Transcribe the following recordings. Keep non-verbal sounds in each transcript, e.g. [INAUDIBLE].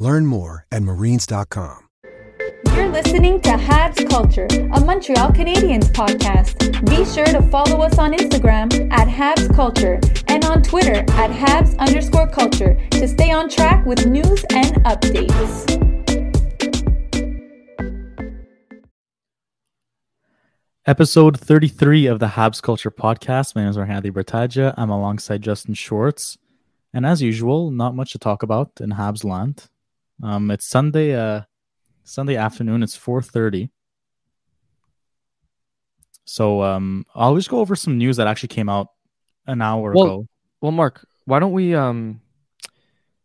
Learn more at marines.com. You're listening to Habs Culture, a Montreal Canadiens podcast. Be sure to follow us on Instagram at Habs Culture and on Twitter at Habs underscore culture to stay on track with news and updates. Episode 33 of the Habs Culture podcast. My name is Arhandi Bertaja. I'm alongside Justin Schwartz. And as usual, not much to talk about in Habs land. Um, it's Sunday, uh, Sunday afternoon. It's 4:30. So um, I'll just go over some news that actually came out an hour Well- ago. Well, Mark, why don't we um,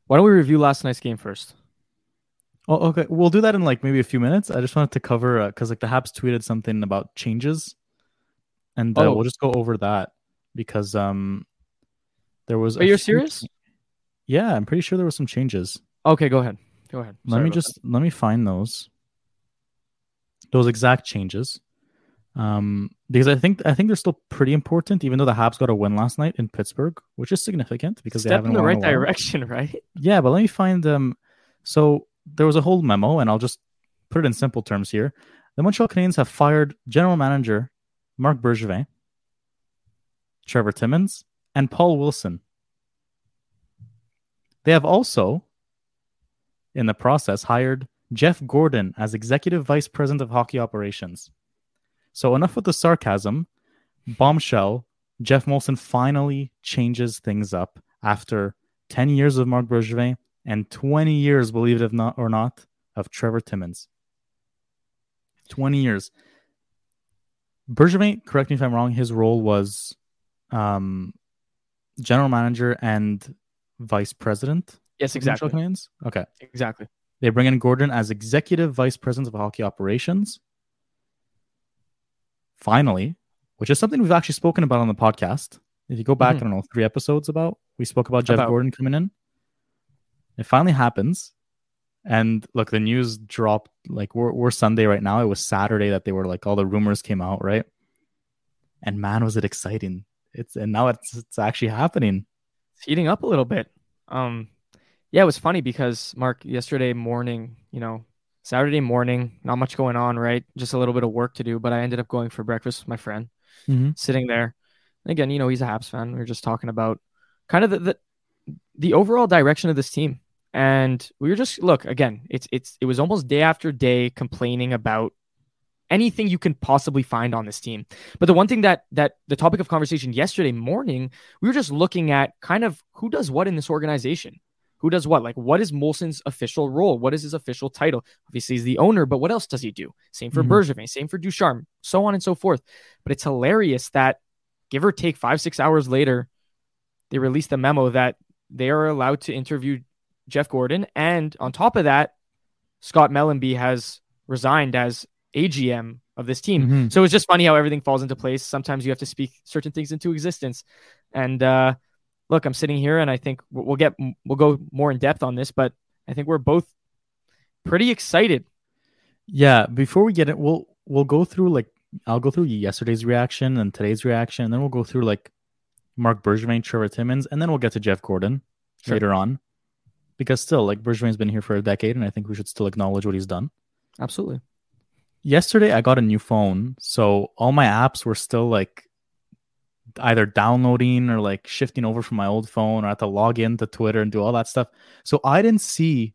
why don't we review last night's game first? Oh, okay. We'll do that in like maybe a few minutes. I just wanted to cover because like the Habs tweeted something about changes, and uh, Oh. we'll just go over that because um, there was. Are you serious? Yeah, I'm pretty sure there were some changes. Okay, go ahead. Go ahead. let me just let me find those those exact changes um because i think i think they're still pretty important even though the habs got a win last night in pittsburgh which is significant that. because they step haven't in the right direction, [LAUGHS] right? yeah but let me find um so there was a whole memo and i'll just put it in simple terms here the montreal canadiens have fired general manager Marc bergevin trevor timmins and paul wilson they have also in the process hired Jeff Gorton as executive vice president of hockey operations. So enough with the sarcasm. Bombshell. Jeff Molson finally changes things up after 10 years of Marc Bergevin and 20 years, believe it or not, of Trevor Timmins. 20 years. Bergevin, correct me if I'm wrong, his role was um, general manager and vice president. Yes, exactly. Canadiens? Okay. Exactly. They bring in Gorton as executive vice president of hockey operations. Finally, which is something we've actually spoken about on the podcast. If you go back, Mhm. I don't know, three episodes about, we spoke about Jeff About- Gorton coming in. It finally happens. And look, the news dropped like we're, we're Sunday right now. It was Saturday that they were like all the rumors came out, right? And man, was it exciting! It's and now it's it's actually happening. It's heating up a little bit. Um, yeah, it was funny because Mark, yesterday morning, you know, Saturday morning, not much going on, right? Just a little bit of work to do, but I ended up going for breakfast with my friend. Mm-hmm. sitting there. And again, you know, he's a Habs fan. We were just talking about kind of the, the the overall direction of this team. And we were just look, again, it's it's it was almost day after day complaining about anything you can possibly find on this team. But the one thing that that the topic of conversation yesterday morning, we were just looking at kind of who does what in this organization. Who does what? Like, what is Molson's official role? What is his official title? Obviously, he's the owner, but what else does he do? Same for Mhm. Bergevin, same for Ducharme, so on and so forth. But it's hilarious that give or take five, six hours later, they released a memo that they are allowed to interview Jeff Gorton. And on top of that, Scott Mellanby has resigned as AGM of this team. Mhm. So it's just funny how everything falls into place. Sometimes you have to speak certain things into existence. And uh, look, I'm sitting here and I think we'll get, we'll go more in depth on this, but I think we're both pretty excited. Yeah, before we get it, we'll we'll go through like I'll go through yesterday's reaction and today's reaction, and then we'll go through like Marc Bergevin, Trevor Timmins, and then we'll get to Jeff Gorton Sure. later on. Because still, like Bergevin's been here for a decade, and I think we should still acknowledge what he's done. Absolutely. Yesterday, I got a new phone, so all my apps were still like either downloading or like shifting over from my old phone, or I had to log in to Twitter and do all that stuff. So I didn't see,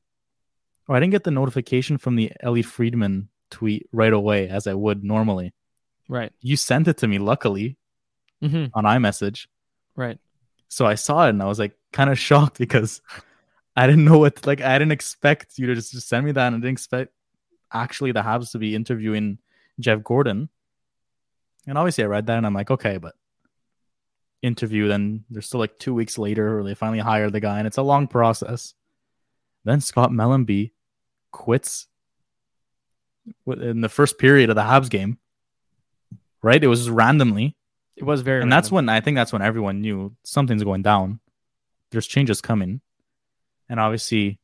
or I didn't get the notification from the Elliotte Friedman tweet right away as I would normally. Right. You sent it to me, luckily, hmm on iMessage. Right. So I saw it and I was like kind of [LAUGHS] shocked because I didn't know what like I didn't expect you to just, just send me that and I didn't expect actually the Habs to be interviewing Jeff Gorton. And obviously I read that and I'm like, okay, but interview, then there's still like two weeks later where they finally hire the guy and it's a long process. Then Scott Mellanby quits in the first period of the Habs game. Right? It was just randomly. It was very, and that's when I think that's when everyone knew something's going down. There's changes coming. And obviously,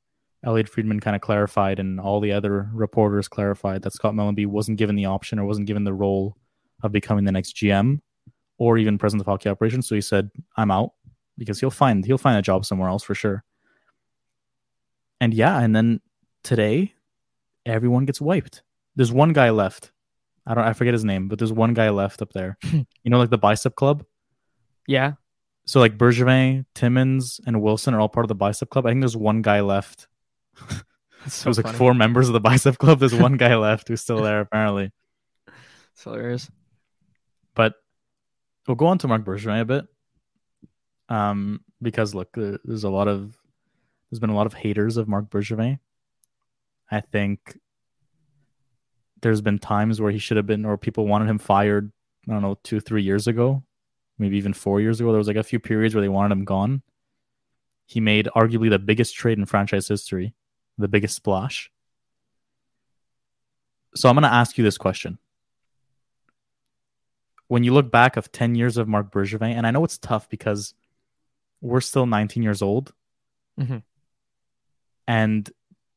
Elliotte Friedman kind of clarified, and all the other reporters clarified that Scott Mellanby wasn't given the option or wasn't given the role of becoming the next GM or even president of hockey operations. So he said, "I'm out," because he'll find he'll find a job somewhere else for sure. And yeah, and then today, everyone gets wiped. There's one guy left. I don't I forget his name, but there's one guy left up there. [LAUGHS] you know, like the bicep club. yeah. So like Bergevin, Timmins, and Wilson are all part of the bicep club. I think there's one guy left. [LAUGHS] [LAUGHS] So There was like four members of the bicep club. There's one guy left who's still there apparently. It's hilarious. But we'll go on to Marc Bergevin a bit. Um, because look, there's a lot of there's been a lot of haters of Marc Bergevin. I think there's been times where he should have been, or people wanted him fired. I don't know, two, three years ago, maybe even four years ago. There was like a few periods where they wanted him gone. He made arguably the biggest trade in franchise history, the biggest splash. So I'm going to ask you this question when you look back of 10 years of Marc Bergevin, and I know it's tough because we're still 19 years old, Mhm. and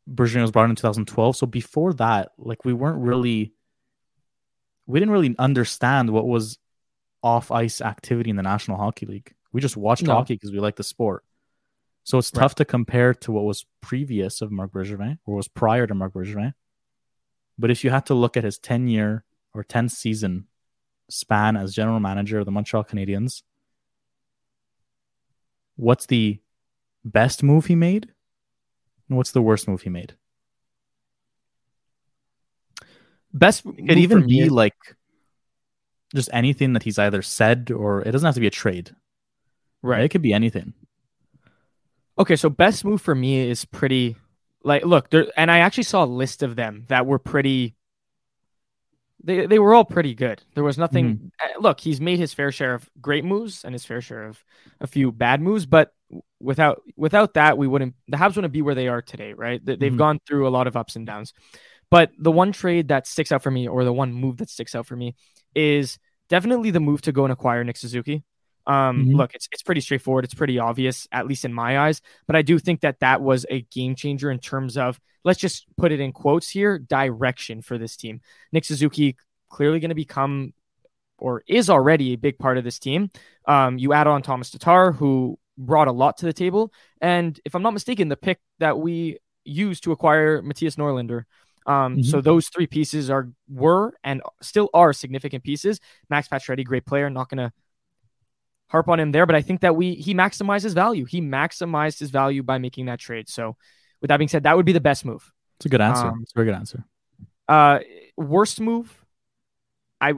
Bergevin was brought in 2012. So before that, like we weren't really, we didn't really understand what was off ice activity in the National Hockey League. We just watched No. hockey because we like the sport. So it's Right. tough to compare to what was previous of Marc Bergevin or was prior to Marc Bergevin. But if you had to look at his 10 year or 10 season span as general manager of the Montreal Canadiens, what's the best move he made? And what's the worst move he made? Best could even me be like just anything that he's either said or it doesn't have to be a trade. right. It could be anything. Okay, so best move for me is pretty like look there, and I actually saw a list of them that were pretty. They they were all pretty good. There was nothing. uh, Look, he's made his fair share of great moves and his fair share of a few bad moves, but without without that, we wouldn't. The Habs wouldn't be where they are today, right? They, they've Mhm. gone through a lot of ups and downs, but the one trade that sticks out for me, or the one move that sticks out for me, is definitely the move to go and acquire Nick Suzuki. Um, Mhm. Look, it's it's pretty straightforward. It's pretty obvious, at least in my eyes. But I do think that that was a game changer in terms of let's just put it in quotes here direction for this team. Nick Suzuki clearly going to become or is already a big part of this team. Um, you add on Tomas Tatar, who brought a lot to the table, and if I'm not mistaken, the pick that we used to acquire Mattias Norlinder. Um, Mhm. So those three pieces are were and still are significant pieces. Max Pacioretty, great player, not going to harp on him there, but I think that we he maximized his value. He maximized his value by making that trade. So, with that being said, that would be the best move. It's a good answer. Um, it's a very good answer. Uh, worst move, I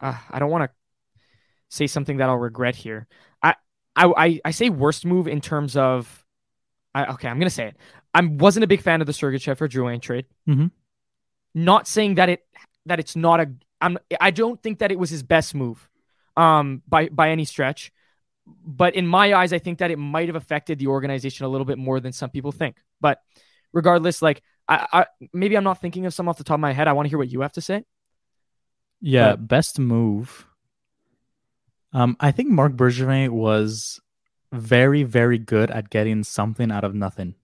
uh, I don't want to say something that I'll regret here. I I I, say worst move in terms of, I, okay, I'm gonna say it. I wasn't a big fan of the Sergachev for Drouin trade. Mhm. Not saying that it that it's not a. I'm. I don't think that it was his best move, um, by by any stretch. But in my eyes, I think that it might have affected the organization a little bit more than some people think. But regardless, like I, I maybe I'm not thinking of some off the top of my head. I want to hear what you have to say. Yeah, best move. Um, I think Marc Bergevin was very, very good at getting something out of nothing.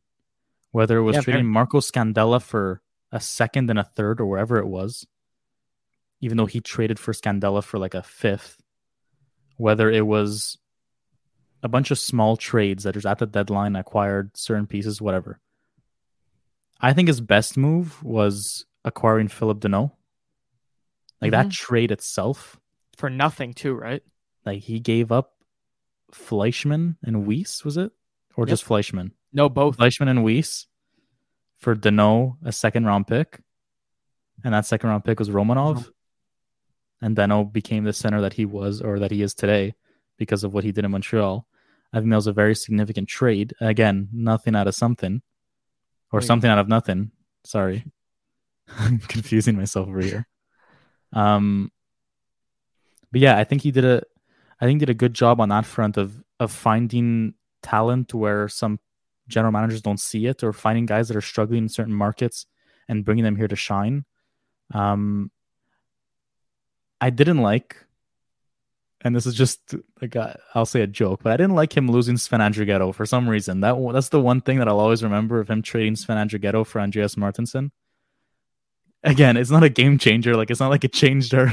Whether it was Yeah, trading. Marco Scandella for a second and a third or wherever it was, even though he traded for Scandella for like a fifth, whether it was a bunch of small trades that was at the deadline, acquired certain pieces, whatever. I think his best move was acquiring Phillip Danault. Like that mm-hmm. trade itself, For nothing, too, right? like he gave up Fleischmann and Weise, was it? Or Yep. just Fleischmann? No, both. Fleischmann and Weise for Danault, a second round pick. And that second round pick was Romanov. And Danault became the center that he was or that he is today because of what he did in Montreal. I think that was a very significant trade. Again, nothing out of something. Or Wait. something out of nothing. Sorry. [LAUGHS] I'm confusing myself over here. Um but yeah, I think he did a I think did a good job on that front of of finding talent where some general managers don't see it or finding guys that are struggling in certain markets and bringing them here to shine. Um, I didn't like, and this is just like a, I'll say a joke, but I didn't like him losing Sven Andrighetto for some reason. That that's the one thing that I'll always remember of him trading Sven Andrighetto for Andreas Martinsen. Again, it's not a game changer. Like it's not like it changed her.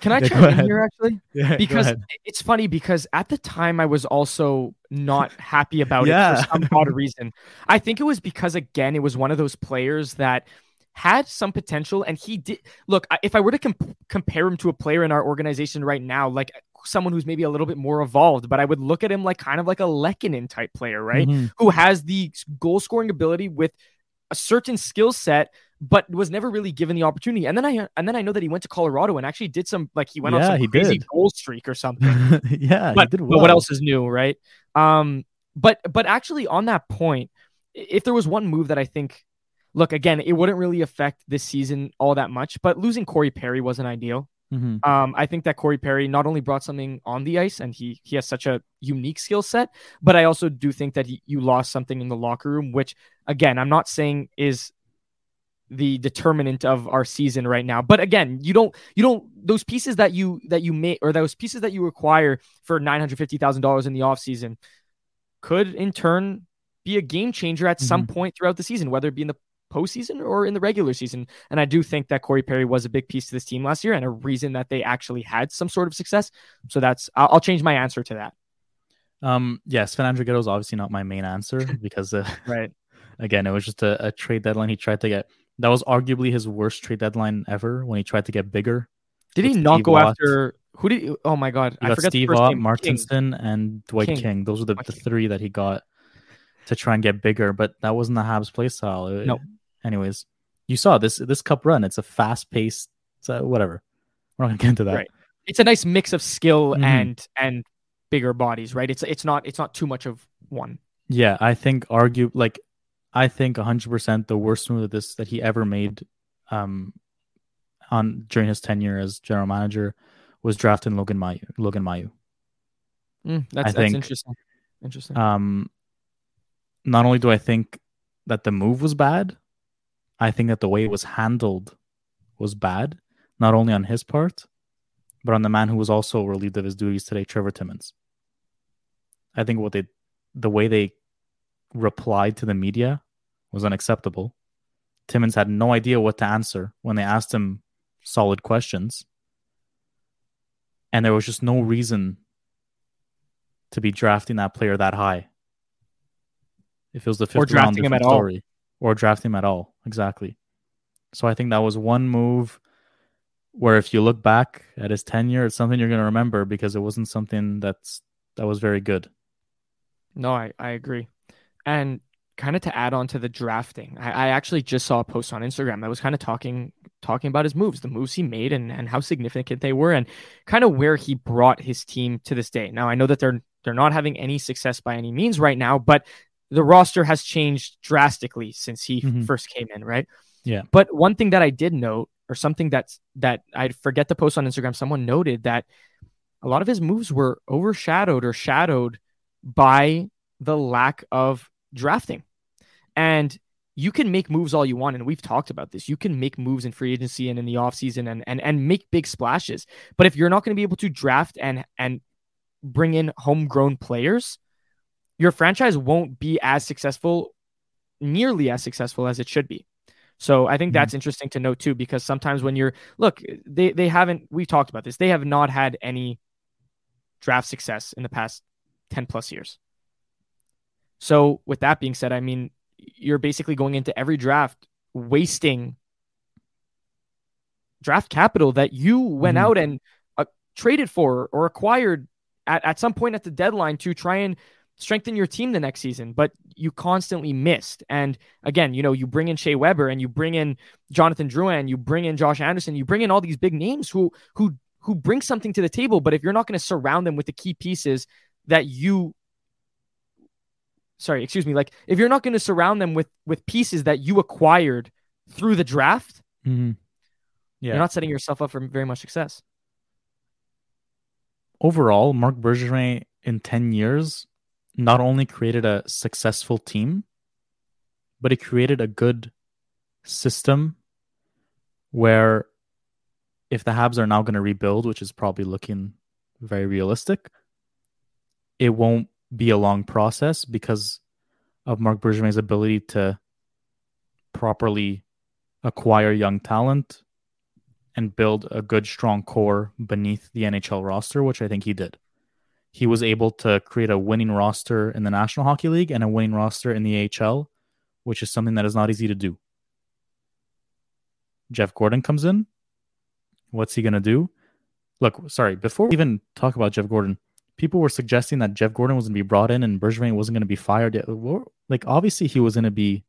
Can I [LAUGHS] Yeah, chime in here actually? [LAUGHS] yeah, Because it's funny because at the time I was also not happy about it for some odd reason. I think it was because again it was one of those players that had some potential and he did look if I were to com- compare him to a player in our organization right now like someone who's maybe a little bit more evolved but I would look at him like kind of like a Lehkonen type player right Mhm. who has the goal scoring ability with a certain skill set but was never really given the opportunity and then I and then I know that he went to Colorado and actually did some like he went on Yeah, some he crazy did. goal streak or something [LAUGHS] yeah, but, he did but what else is new, right? Um, but but actually on that point, if there was one move that I think, look again, it wouldn't really affect this season all that much, but losing Corey Perry wasn't ideal. Mhm. Um, I think that Corey Perry not only brought something on the ice, and he he has such a unique skill set, but I also do think that he, you lost something in the locker room, which again, I'm not saying is the determinant of our season right now. But again, you don't you don't those pieces that you that you make or those pieces that you acquire for nine hundred fifty thousand dollars in the offseason could in turn be a game changer at some point throughout the season, whether it be in the postseason or in the regular season. And I do think that Corey Perry was a big piece to this team last year and a reason that they actually had some sort of success. So that's I'll, I'll change my answer to that. Um, yeah, Sven Andrighetto is obviously not my main answer [LAUGHS] because, uh, Right. again, it was just a, a trade deadline he tried to get. That was arguably his worst trade deadline ever when he tried to get bigger. Did he not Steve go Ott. after who did he, oh my god, He I got forgot Steve Ott, name. King. Martinsen, and Dwight King. King. Those were the, the three that he got to try and get bigger, but that wasn't the Habs play style. It- No. Anyways, you saw this this cup run. It's a fast paced, uh, whatever. We're not gonna get into that. Right. It's a nice mix of skill Mhm. and and bigger bodies, right? It's it's not it's not too much of one. Yeah, I think argue like I think 100% the worst move that this that he ever made um on during his tenure as general manager was drafting Logan Mailloux. Logan Mailloux. Mm, that's, that's think- interesting. Interesting. Um not only do I think that the move was bad, I think that the way it was handled was bad, not only on his part, but on the man who was also relieved of his duties today, Trevor Timmins. I think what they the way they replied to the media was unacceptable. Timmins had no idea what to answer when they asked him solid questions. And there was just no reason to be drafting that player that high. If it was the fifth Or round, him at all. Or drafting him at all. Exactly. So I think that was one move where if you look back at his tenure, it's something you're going to remember because it wasn't something that's that was very good. No, I, I agree. And kind of to add on to the drafting, I, I actually just saw a post on Instagram that was kind of talking talking about his moves, the moves he made and, and how significant they were and kind of where he brought his team to this day. Now I know that they're they're not having any success by any means right now, but the roster has changed drastically since he Mhm. first came in, right? Yeah. But one thing that I did note, or something that's that I forget to post on Instagram, someone noted that a lot of his moves were overshadowed or shadowed by the lack of drafting. And you can make moves all you want. And we've talked about this. You can make moves in free agency and in the offseason and, and and make big splashes. But if you're not going to be able to draft and and bring in homegrown players, your franchise won't be as successful, nearly as successful as it should be. So I think Mhm. that's interesting to note too, because sometimes when you're look, they they haven't we've talked about this, they have not had any draft success in the past 10 plus years. So with that being said, I mean, you're basically going into every draft wasting draft capital that you went Mhm. out and uh, traded for or acquired at, at some point at the deadline to try and strengthen your team the next season, but you constantly missed. And again, you know, you bring in Shea Weber and you bring in Jonathan Drouin, you bring in Josh Anderson, you bring in all these big names who who who bring something to the table. But if you're not going to surround them with the key pieces that you sorry, excuse me, like if you're not going to surround them with with pieces that you acquired through the draft, Mm-hmm. Yeah. you're not setting yourself up for very much success. Overall, Marc Bergevin in 10 years not only created a successful team, but he created a good system where if the Habs are now going to rebuild, which is probably looking very realistic, it won't be a long process because of Marc Bergevin's ability to properly acquire young talent and build a good, strong core beneath the NHL roster, which I think he did. He was able to create a winning roster in the National Hockey League and a winning roster in the AHL, which is something that is not easy to do. Jeff Gorton comes in. What's he going to do? Look, sorry, before we even talk about Jeff Gorton, people were suggesting that Jeff Gorton was going to be brought in and Bergevin wasn't going to be fired. Like, obviously, he was going to be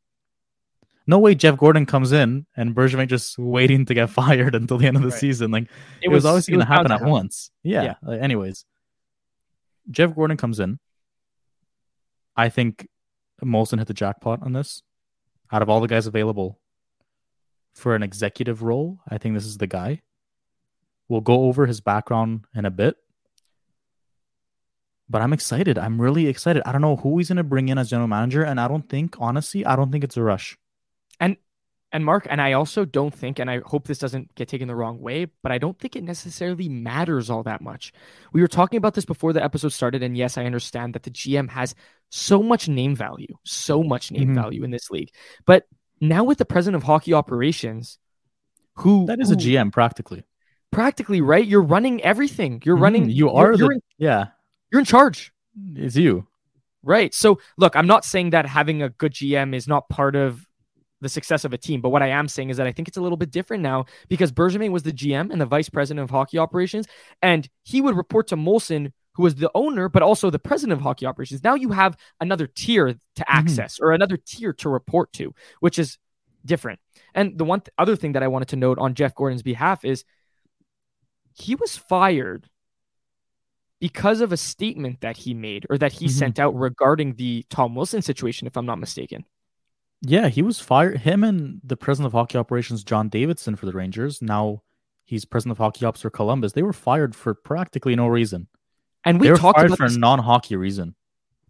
no way Jeff Gorton comes in and Bergevin just waiting to get [LAUGHS] fired until the end of the right. season. Like it, it was, was, obviously going to happen at happen. once. Yeah. yeah. anyways, Jeff Gorton comes in. I think Molson hit the jackpot on this. Out of all the guys available for an executive role, I think this is the guy. We'll go over his background in a bit. But I'm excited. I'm really excited. I don't know who he's going to bring in as general manager. And I don't think, honestly, I don't think it's a rush. And and Mark, and I also don't think, and I hope this doesn't get taken the wrong way, but I don't think it necessarily matters all that much. We were talking about this before the episode started, and yes, I understand that the GM has so much name value, so much name mm-hmm. value in this league. But now with the president of hockey operations, who that is a GM practically, practically right, you're running everything. You're mm-hmm. running. You are you're, the you're in, yeah. You're in charge. It's you. Right. So look, I'm not saying that having a good GM is not part of the success of a team. But what I am saying is that I think it's a little bit different now because Bergevin was the GM and the vice president of hockey operations, and he would report to Molson, who was the owner, but also the president of hockey operations. Now you have another tier to mm-hmm. access mm-hmm. or another tier to report to, which is different. And the one th- other thing that I wanted to note on Jeff Gorton's behalf is he was fired because of a statement that he made or that he mm-hmm. sent out regarding the Tom Wilson situation, if I'm not mistaken. Yeah, he was fired. Him and the president of hockey operations, John Davidson, for the Rangers. Now he's president of hockey ops for Columbus. They were fired for practically no reason. And we talked about for this... a non-hockey reason.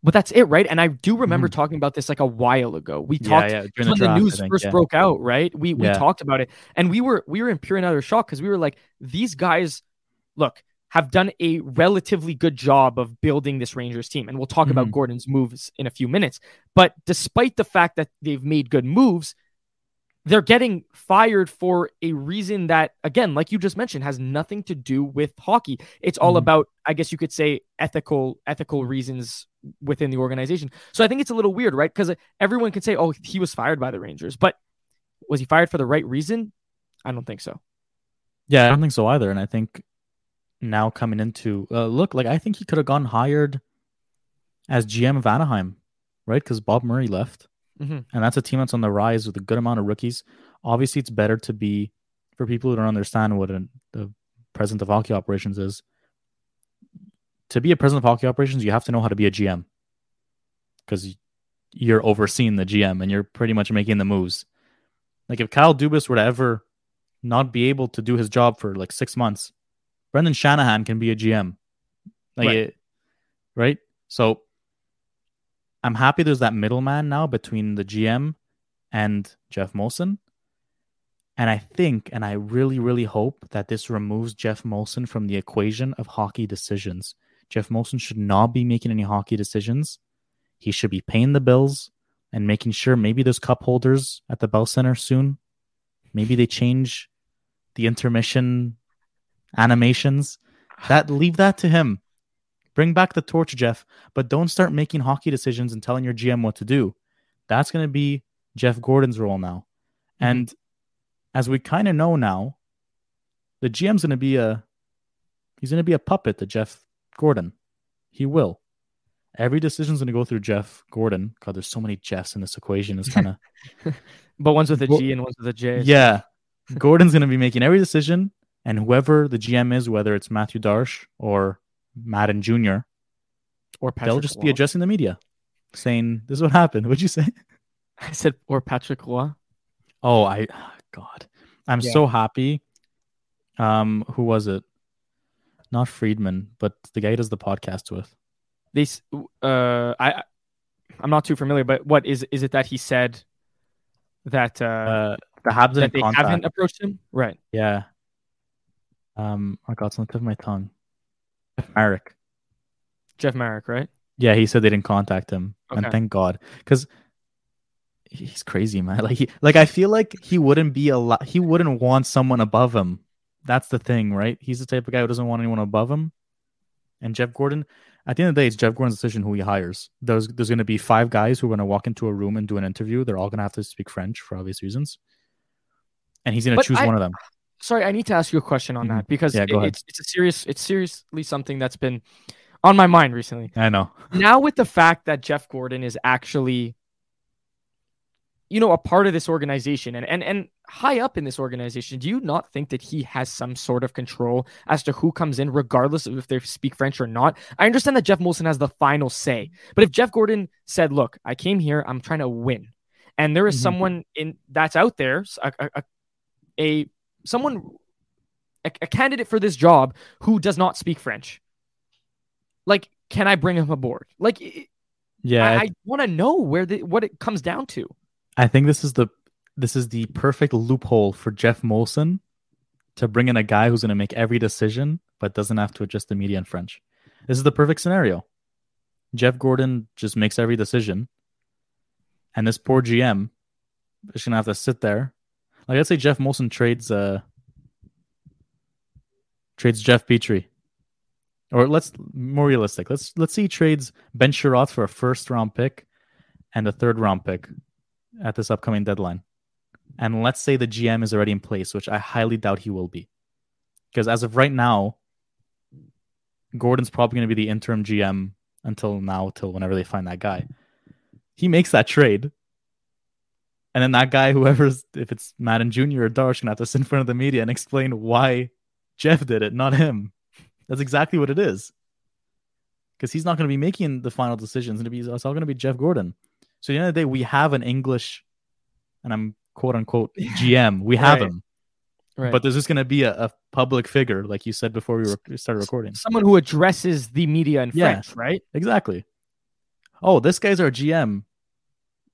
But that's it, right? And I do remember mm-hmm. talking about this like a while ago. We talked yeah, yeah. when the, draft, news think, first yeah. broke out, right? We we talked about it, and we were we were in pure and utter shock because we were like, these guys, look, have done a relatively good job of building this Rangers team. And we'll talk mm-hmm. about Gorton's moves in a few minutes. But despite the fact that they've made good moves, they're getting fired for a reason that, again, like you just mentioned, has nothing to do with hockey. It's all mm-hmm. about, I guess you could say, ethical ethical reasons within the organization. So I think it's a little weird, right? Because everyone can say, "Oh, he was fired by the Rangers," but was he fired for the right reason? I don't think so. Yeah, I don't think so either. And I think now coming into uh, look like I think he could have gone hired as GM of Anaheim, right? Because Bob Murray left, mm-hmm. and that's a team that's on the rise with a good amount of rookies. Obviously, it's better to be for people who don't understand what a, the president of hockey operations is. To be a president of hockey operations, you have to know how to be a GM because you're overseeing the GM and you're pretty much making the moves. Like if Kyle Dubas were to ever not be able to do his job for like six months, Brendan Shanahan can be a GM. Like right. It, right? So I'm happy there's that middleman now between the GM and Jeff Molson. And I think, and I really, really hope that this removes Jeff Molson from the equation of hockey decisions. Jeff Molson should not be making any hockey decisions. He should be paying the bills and making sure maybe there's cup holders at the Bell Center soon. Maybe they change the intermission animations. That leave that to him. Bring back the torch, Jeff, but don't start making hockey decisions and telling your GM what to do. That's going to be Jeff Gorton's role now. Mm-hmm. And as we kind of know now, the GM's going to be a he's going to be a puppet to Jeff Gorton. He will. Every decision's going to go through Jeff Gorton. God, there's so many Jeffs in this equation. It's kind of, [LAUGHS] but one's with a G and one's with a J. Yeah, [LAUGHS] Gorton's going to be making every decision and whoever the GM is, whether it's Mathieu Darche or Madden Jr., or Patrick they'll just Roy. be addressing the media, saying, "This is what happened." [LAUGHS] What'd you say? I said, or Patrick Roy. Oh, I God, I'm yeah. so happy. Um, who was it? Not Friedman, but the guy he does the podcast with. This, uh, I, I'm not too familiar, but what is is it that he said that uh, uh The Habs that they contact. haven't approached him. Right. Yeah. Um, I got some tip my tongue. Marek. Jeff Marek, right? Yeah, he said they didn't contact him, and thank God, because he's crazy, man. [LAUGHS] Like, he, like I feel like he wouldn't be a lot. He wouldn't want someone above him. That's the thing, right? He's the type of guy who doesn't want anyone above him. And Jeff Gorton, at the end of the day, it's Jeff Gorton's decision who he hires. There's there's going to be five guys who are going to walk into a room and do an interview. They're all going to have to speak French for obvious reasons, and he's going to choose I- one of them. Sorry, I need to ask you a question on Mhm. that because Yeah, it- it's it's a serious it's seriously something that's been on my mind recently. I know. [LAUGHS] now with the fact that Jeff Gorton is actually you know a part of this organization and, and and high up in this organization do you not think that he has some sort of control as to who comes in regardless of if they speak french or not i understand that jeff molson has the final say but if jeff gorton said look i came here i'm trying to win and there is Mhm. someone in that's out there a, a, a someone a, a candidate for this job who does not speak french like can i bring him aboard like Yeah, I, I want to know where the what it comes down to. I think this is the this is the perfect loophole for Jeff Molson to bring in a guy who's going to make every decision but doesn't have to adjust the media in French. This is the perfect scenario. Jeff Gorton just makes every decision, and this poor GM is going to have to sit there. Like let's say Jeff Molson trades uh trades Jeff Petry. Or let's more realistic. Let's let's see trades Ben Chiarot for a first round pick and a third round pick at this upcoming deadline. And let's say the GM is already in place, which I highly doubt he will be. Because as of right now, Gorton's probably going to be the interim GM until now, till whenever they find that guy. He makes that trade. And then that guy, whoever's, if it's Madden Jr. or Darche, to have to sit in front of the media and explain why Jeff did it, not him. That's exactly what it is. Because he's not going to be making the final decisions. and It's all going to be Jeff Gorton. So at the end of the day, we have an English, and I'm quote unquote GM. [LAUGHS] We have Right. him, Right. but there's just going to be a, a public figure, like you said before we rec- started recording. someone who addresses the media in Yeah. French, right? Exactly. Oh, this guy's our GM.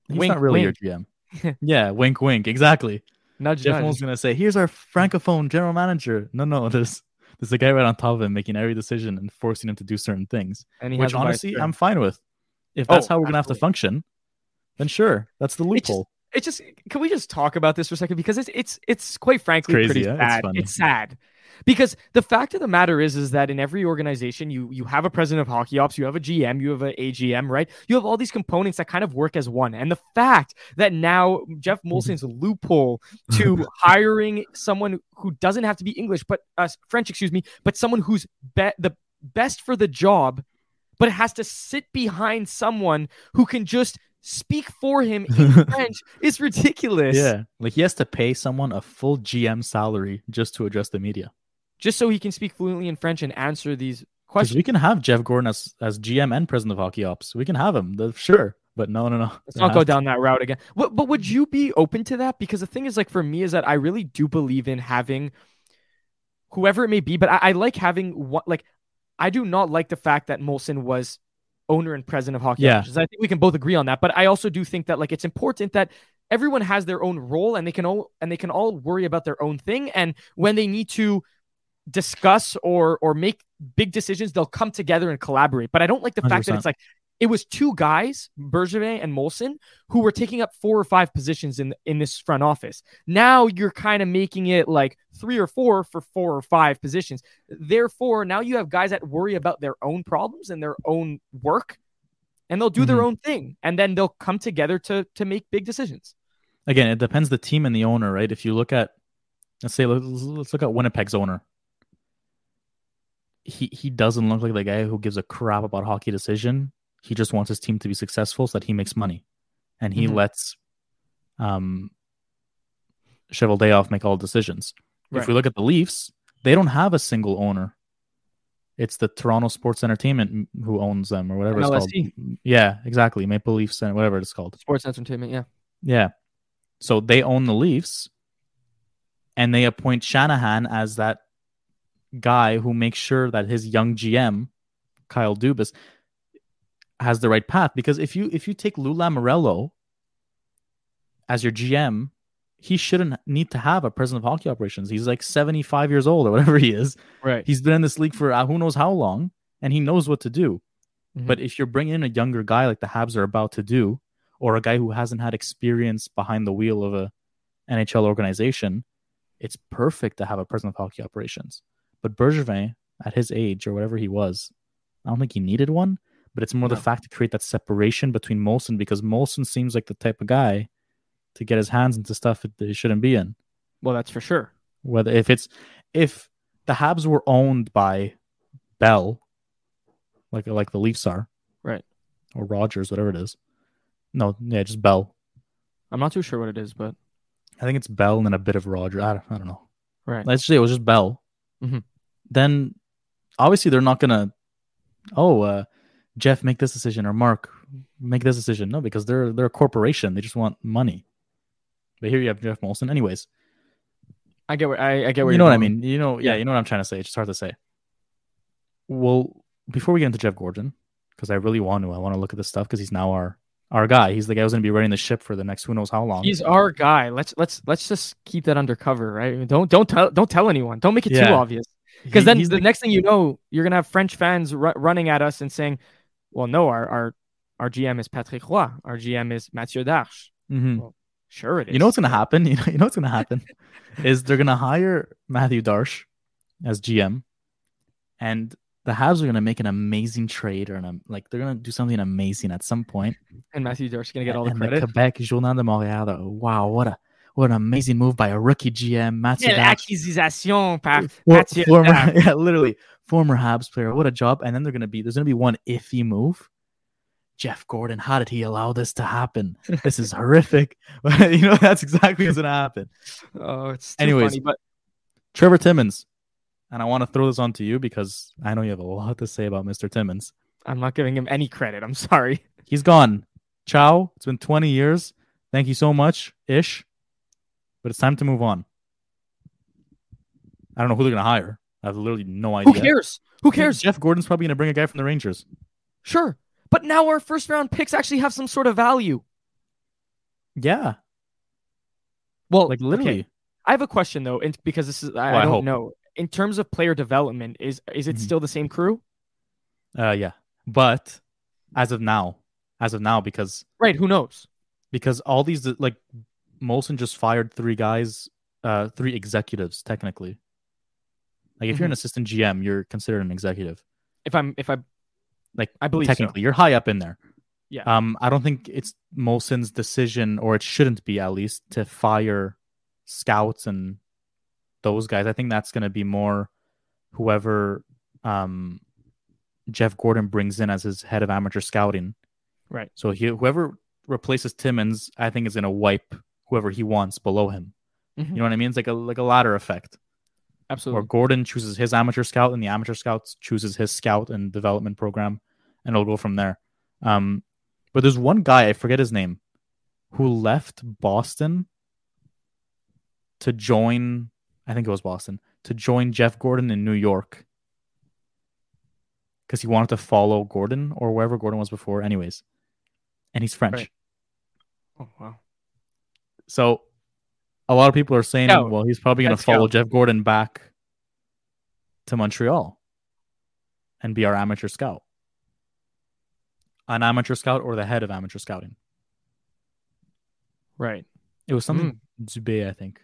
He's Wink, not really wink. your GM. [LAUGHS] yeah, wink, wink. Exactly. Nudge, Jeff nudge. Mo's gonna say, "Here's our francophone general manager." No, no, there's there's a guy right on top of him making every decision and forcing him to do certain things. which has a vice honestly. I'm fine with. If that's Oh, how we're gonna have to function, then sure, that's the It's just- loophole. It's just can we just talk about this for a second because it's it's it's quite frankly crazy, pretty yeah? It's sad. funny. It's sad. Because the fact of the matter is, is that in every organization, you you have a president of hockey ops, you have a GM, you have a AGM, right? You have all these components that kind of work as one. And the fact that now Jeff Molson's loophole to [LAUGHS] hiring someone who doesn't have to be English, but uh, French, excuse me, but someone who's be- the best for the job, but has to sit behind someone who can just speak for him in [LAUGHS] French is ridiculous. Yeah, like he has to pay someone a full GM salary just to address the media. Just so he can speak fluently in French and answer these questions. we can have Jeff Gorton as as GM and president of hockey ops. We can have him, the, sure. But no, no, no. Let's not go down that route again. But, but would you be open to that? Because the thing is, like, for me, is that I really do believe in having whoever it may be, but I, I like having what, like, I do not like the fact that Molson was owner and president of hockey. Yeah. I think we can both agree on that. But I also do think that, like, it's important that everyone has their own role and they can all and they can all worry about their own thing. And when they need to discuss or or make big decisions, they'll come together and collaborate. But I don't like the fact that it's like it was two guys, Bergevin and Molson, who were taking up four or five positions in in this front office. Now you're kind of making it like three or four for four or five positions. Therefore, now you have guys that worry about their own problems and their own work, and they'll do their Mhm. own thing, and then they'll come together to to make big decisions. Again, it depends the team and the owner, right? If you look at, let's say, let's look at Winnipeg's owner. He he doesn't look like the guy who gives a crap about hockey decision. He just wants his team to be successful so that he makes money, and he Mhm. lets um Cheveldayoff make all decisions. If we look at the Leafs, they don't have a single owner. It's the Toronto Sports Entertainment who owns them, or whatever it's called. Yeah, exactly. Maple Leafs and whatever it's called. Sports entertainment, yeah. Yeah. So they own the Leafs and they appoint Shanahan as that guy who makes sure that his young GM, Kyle Dubas, has the right path. Because if you if you take Lou Lamoriello as your GM, he shouldn't need to have a president of hockey operations. He's like 75 years old or whatever he is. Right. He's been in this league for uh, who knows how long, and he knows what to do. Mhm. But if you're bringing in a younger guy like the Habs are about to do, or a guy who hasn't had experience behind the wheel of a NHL organization, it's perfect to have a president of hockey operations. But Bergevin, at his age or whatever he was, I don't think he needed one. But it's more the fact to create that separation between Molson because Molson seems like the type of guy to get his hands into stuff that he shouldn't be in. well, that's for sure. Whether if it's if the Habs were owned by Bell, like like the Leafs are, Right. or Rogers, whatever it is. No, yeah, just Bell. I'm not too sure what it is, but I think it's Bell and then a bit of Rogers. I don't, I don't know. right. Let's say it was just Bell. Mhm. Then obviously they're not gonna. Oh, uh, Jeff, make this decision, or Mark, make this decision. No, because they're they're a corporation. They just want money. But here you have Jeff Molson. Anyways, I get where I, I get where you know what I mean. You know, yeah, Yeah. you know what I'm trying to say. It's just hard to say. Well, before we get into Jeff Gorton, because I really want to, I want to look at this stuff because he's now our our guy. He's the guy who's going to be running the ship for the next who knows how long. He's our guy. Let's let's let's just keep that undercover, right? Don't don't tell don't tell anyone. Don't make it too obvious. Because He- then he's the, next thing you know, you're gonna have French fans ru- running at us and saying, "Well, no, our our our GM is Patrick Roy. Our GM is Mathieu Darche." Mhm. Sure, it is. You know what's going to happen? [LAUGHS] You know, you know what's going to happen is they're going to hire Mathieu Darche as GM, and the Habs are going to make an amazing trade, or an, like they're going to do something amazing at some point. and Mathieu Darche gonna get all the and credit. Quebec Journal de Montréal. Wow, what a what an amazing move by a rookie GM, Mathieu Darche. acquisition par Mathieu former, [LAUGHS] yeah, literally former Habs player. What a job! And then they're gonna be there's gonna be one iffy move. Jeff Gorton, how did he allow this to happen? [LAUGHS] This is horrific. [LAUGHS] you know that's exactly what's gonna happen. Oh, it's Anyways. funny, but Trevor Timmins, and I want to throw this on to you because I know you have a lot to say about Mr. Timmins. I'm not giving him any credit. I'm sorry. He's gone. Ciao. It's been 20 years. Thank you so much, ish. But it's time to move on. I don't know who they're gonna hire. I have literally no idea. Who cares? Who cares? Jeff Gorton's probably gonna bring a guy from the Rangers. Sure. But now our first round picks actually have some sort of value. Yeah, Well, like okay. literally. I have a question though, and because this is I, Oh, I don't hope. know. In terms of player development, is is it Mhm. still the same crew? Uh, yeah. But as of now, as of now, because Right. Who knows? because all these like Molson just fired three guys, uh, three executives technically. Like if you're an assistant GM, you're considered an executive. If I'm if I Like I believe so. technically, you're high up in there. Yeah. Um, I don't think it's Molson's decision, or it shouldn't be at least, to fire scouts and those guys. I think that's going to be more whoever um Jeff Gorton brings in as his head of amateur scouting. Right. So he whoever replaces Timmins, I think is going to wipe whoever he wants below him. Mhm. You know what I mean? It's like a like a ladder effect. Absolutely. Or Gorton chooses his amateur scout, and the amateur scouts chooses his scout and development program, and it'll go from there. Um, but there's one guy I forget his name, who left Boston to join. I think it was Boston to join Jeff Gorton in New York because he wanted to follow Gorton or wherever Gordon was before. Anyways, and he's French. Right. Oh wow. So a lot of people are saying, well, he's probably going to follow scout. Jeff Gorton back to Montreal and be our amateur scout. An amateur scout or the head of amateur scouting. Right. It was something Dubé, I think.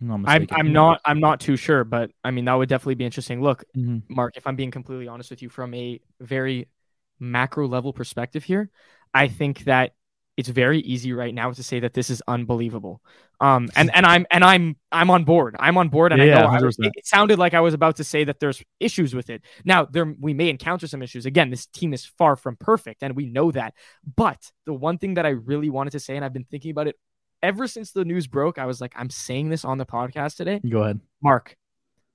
No, I'm, I'm. I'm not I'm not too sure, but I mean that would definitely be interesting. Look, Mhm. Mark, if I'm being completely honest with you from a very macro level perspective here, I think that it's very easy right now to say that this is unbelievable. Um and and I'm and I'm I'm on board. I'm on board and Yeah, I know I, 100%. it, it sounded like I was about to say that there's issues with it. Now, there we may encounter some issues. Again, this team is far from perfect and we know that. But the one thing that I really wanted to say and I've been thinking about it ever since the news broke, I was like I'm saying this on the podcast today. Go ahead. Mark,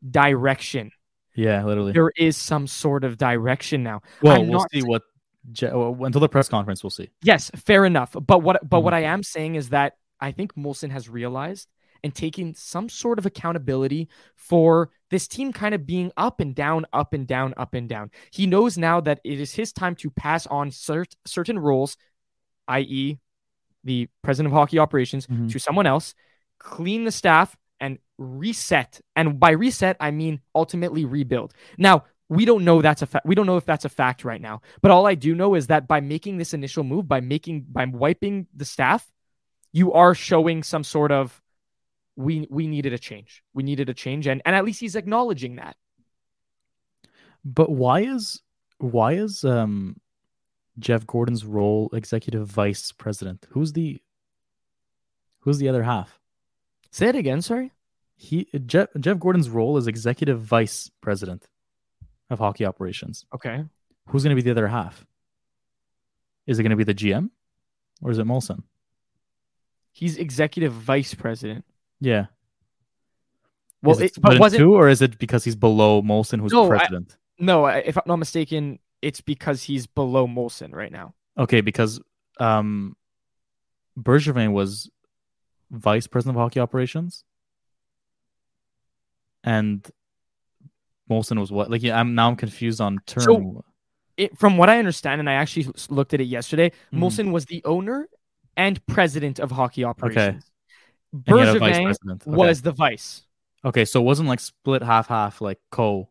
direction Yeah, literally. there is some sort of direction now. well, I'm we'll not see what. Until the press conference, we'll see. Yes, fair enough. But what but Mhm. what I am saying is that I think Molson has realized and taken some sort of accountability for this team kind of being up and down, up and down, up and down. He knows now that it is his time to pass on cert- certain roles, i.e., the president of hockey operations, Mhm. to someone else, clean the staff, and reset. And by reset, I mean ultimately rebuild. Now, we don't know that's a fa- we don't know if that's a fact right now. But all I do know is that by making this initial move, by making by wiping the staff, you are showing some sort of we we needed a change. We needed a change, and and at least he's acknowledging that. But why is why is um Jeff Gorton's role executive vice president? Who's the who's the other half? Say it again. Sorry. He Jeff Jeff Gorton's role is executive vice president of hockey operations. Okay. Who's going to be the other half? Is it going to be the GM or is it Molson? He's executive vice president. Yeah. Well, is it it, but was it or is it because he's below Molson, who's No, I- president? no? I- If I'm not mistaken, it's because he's below Molson right now. Okay, because um, Bergevin was vice president of hockey operations, and Molson was what? Like, yeah, I'm now I'm confused on term. So- It, from what I understand, and I actually looked at it yesterday, Mhm. Molson was the owner and president of hockey operations. and he had a vice Bergevin. Okay. was the vice. okay, so it wasn't like split half half, like co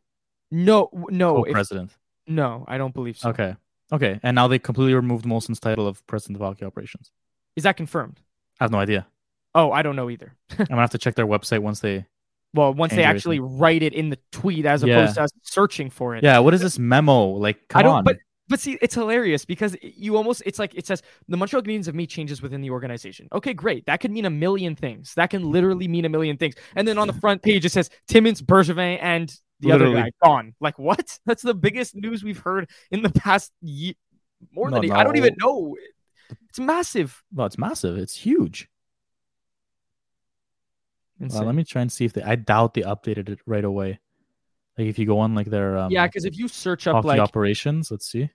No, no, president. no. I don't believe so. Okay, okay, and now they completely removed Molson's title of president of hockey operations. Is that confirmed? I have no idea. Oh, I don't know either. [LAUGHS] I'm gonna have to check their website once they. Well, once they actually write it in the tweet as Yeah. opposed to us searching for it. Yeah, what is this memo? Like, come I don't. on. But but see, it's hilarious because you almost it's like it says the Montreal Canadiens have made changes within the organization. Okay, great. That could mean a million things. That can literally mean a million things. And then on the front page it says Timmins, Bergevin, and the other Literally. guy gone. Like what? [LAUGHS] That's the biggest news we've heard in the past year. More No, than I don't even know. It's massive. well, it's massive. It's huge. Well, let me try and see if they. I doubt they updated it right away. Like if you go on like their um, yeah, because if you search up like operations, let's see.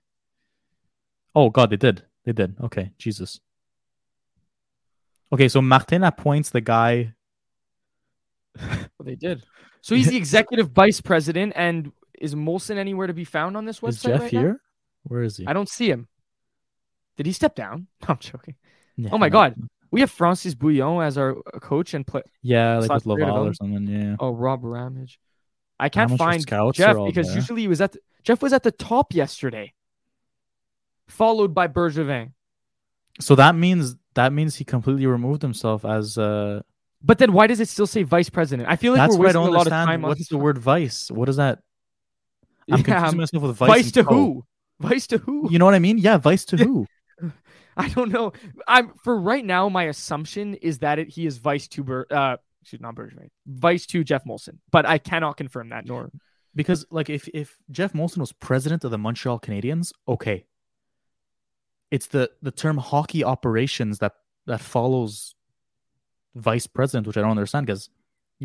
Oh God, they did. They did. Okay, Jesus. Okay, so Martin appoints the guy. Well, they did. So he's the [LAUGHS] executive vice president, and is Molson anywhere to be found on this website? Is Jeff right now? here? Where is he? I don't see him. Did he step down? [LAUGHS] I'm joking. Yeah, Oh my no. God. We have Francis Bouillon as our uh, coach and play. Yeah, like with Laval or something. Yeah. Oh, Rob Ramage. I can't Amateur find Jeff because there. usually he was at the, Jeff was at the top yesterday, followed by Bergevin. So that means that means he completely removed himself as. uh But then why does it still say vice president? I feel like That's we're wasting a lot of time What's the word vice? What is that? I'm Yeah, confusing myself with vice. vice to who? Vice to who? You know what I mean? Yeah, vice to [LAUGHS] who? [LAUGHS] I don't know. I'm for right now. My assumption is that it, he is vice to Ber, uh, excuse not Bergevin, vice to Jeff Molson, but I cannot confirm that. Nor Because like if if Jeff Molson was president of the Montreal Canadiens, okay. It's the the term hockey operations that that follows vice president, which I don't understand because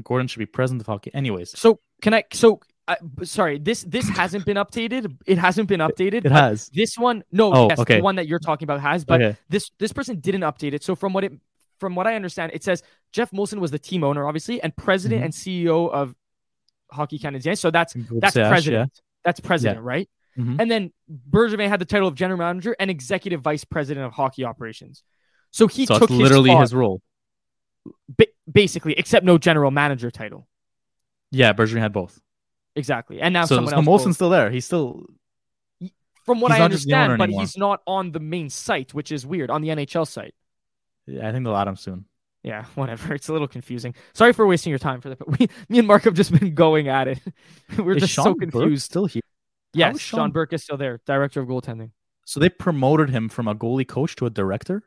Gorton should be president of hockey. Anyways, so can I? So I, sorry, this this hasn't been updated. It hasn't been updated. it has. This one, no, Oh, yes, okay. the one that you're talking about has, but okay. this this person didn't update it. So from what it from what I understand, it says Jeff Molson was the team owner, obviously, and president Mhm. and CEO of Hockey Canada. So that's that's yeah. president. That's president, right? Mhm. And then Bergevin had the title of general manager and executive vice president of hockey operations. So he So took it's literally his, his role. ba- basically, except no general manager title. Yeah, Bergevin had both. Exactly. And now so someone so else. Molson's will- still there. He's still from what I not just the owner understand, but anymore. he's not on the main site, which is weird, on the NHL site. yeah, I think they'll add him soon. Yeah, [LAUGHS] whatever. It's a little confusing. Sorry for wasting your time for that, but we, [LAUGHS] me and Mark have just been going at it. [LAUGHS] We're Is just Sean so Burke confused. still here? Yes, Sean Sean- Burke is still there, director of goaltending. So they promoted him from a goalie coach to a director.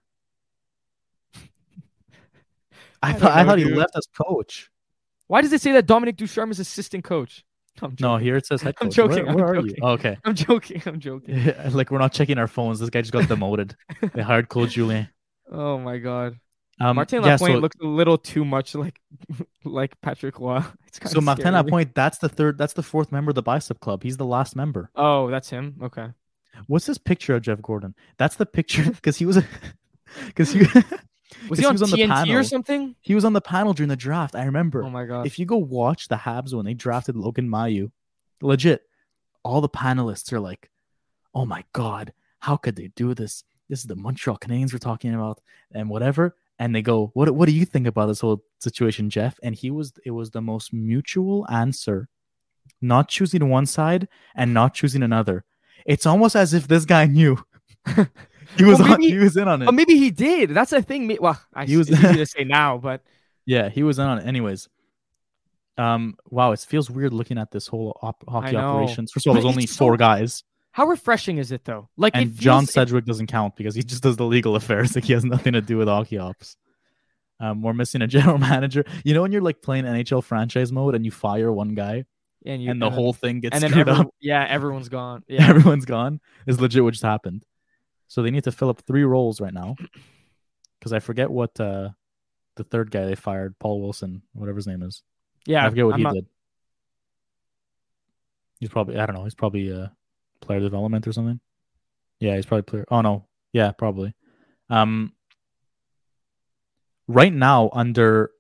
I, I thought don't I know, thought he left as coach. Why does it say that Dominic Ducharme is assistant coach? [LAUGHS] I'm joking. No, here it says head [LAUGHS] I'm joking, Where, I'm are joking. you? Oh, okay. I'm joking. I'm joking. [LAUGHS] like we're not checking our phones. This guy just got demoted. they hired Claude Julien. Oh my god. Um, Martin yeah, Lapointe so, looks a little too much like like Patrick Roy. So Martin Lapointe, that's the third, that's the fourth member of the Bicep Club. He's the last member. Oh, that's him. Okay. What's this picture of Jeff Gorton? That's the picture because he was, because he, Was he he on was on the panel. or something? he was on the panel during the draft. I remember. Oh my god. if you go watch the Habs when they drafted Logan Mailloux, legit, all the panelists are like, "Oh my god, how could they do this? this is the Montreal Canadiens we're talking about, and whatever. And they go, what What do you think about this whole situation, Jeff? And he was, it was the most mutual answer, not choosing one side and not choosing another. It's almost as if this guy knew. [LAUGHS] he was Well, on, he was in on it. Oh, maybe he did. That's a thing. Well, I, He was- it's easy to [LAUGHS] say now, but Yeah, he was in on it. Anyways, um, wow, it feels weird looking at this whole op- hockey operations. First of all, there's only it's so- four guys, how refreshing is it though? Like, it and John feels- Sedgwick doesn't count because he just does the legal affairs. Like he has nothing to do with hockey ops. Um, we're missing a [LAUGHS] general manager. You know when you're like playing NHL franchise mode and you fire one guy and, you, and the whole thing gets and then every- up. yeah, everyone's gone. [LAUGHS] Yeah, Everyone's gone. Is legit what just happened. So they need to fill up three roles right now. [CLEARS THROAT] Because I forget what uh, the third guy they fired, Paul Wilson, whatever his name is. yeah. I forget what I'm he not- did. He's probably I don't know. He's probably uh player development or something. Yeah, he's probably player. Oh no, yeah, probably. Um, right now under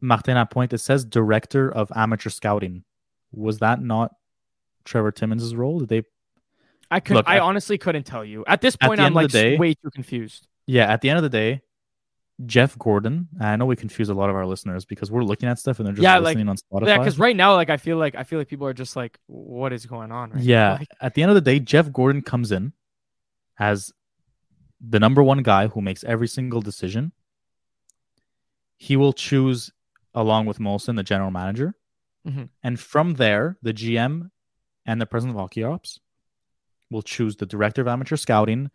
Martin Lapointe, it says director of amateur scouting. Was that not Trevor Timmins' role? Did they? I could. Look, I at- honestly couldn't tell you. At this point, the I'm like day- way too confused. Yeah, at the end of the day, Jeff Gorton. I know we confuse a lot of our listeners because we're looking at stuff and they're just Yeah, like- on Spotify. Yeah, because right now, like I feel like I feel like people are just like, what is going on? Right? Yeah. [LAUGHS] Like, At the end of the day, Jeff Gorton comes in as the number one guy who makes every single decision. He will choose, along with Molson, the general manager. Mhm. And from there, the GM and the president of hockey ops will choose the director of amateur scouting,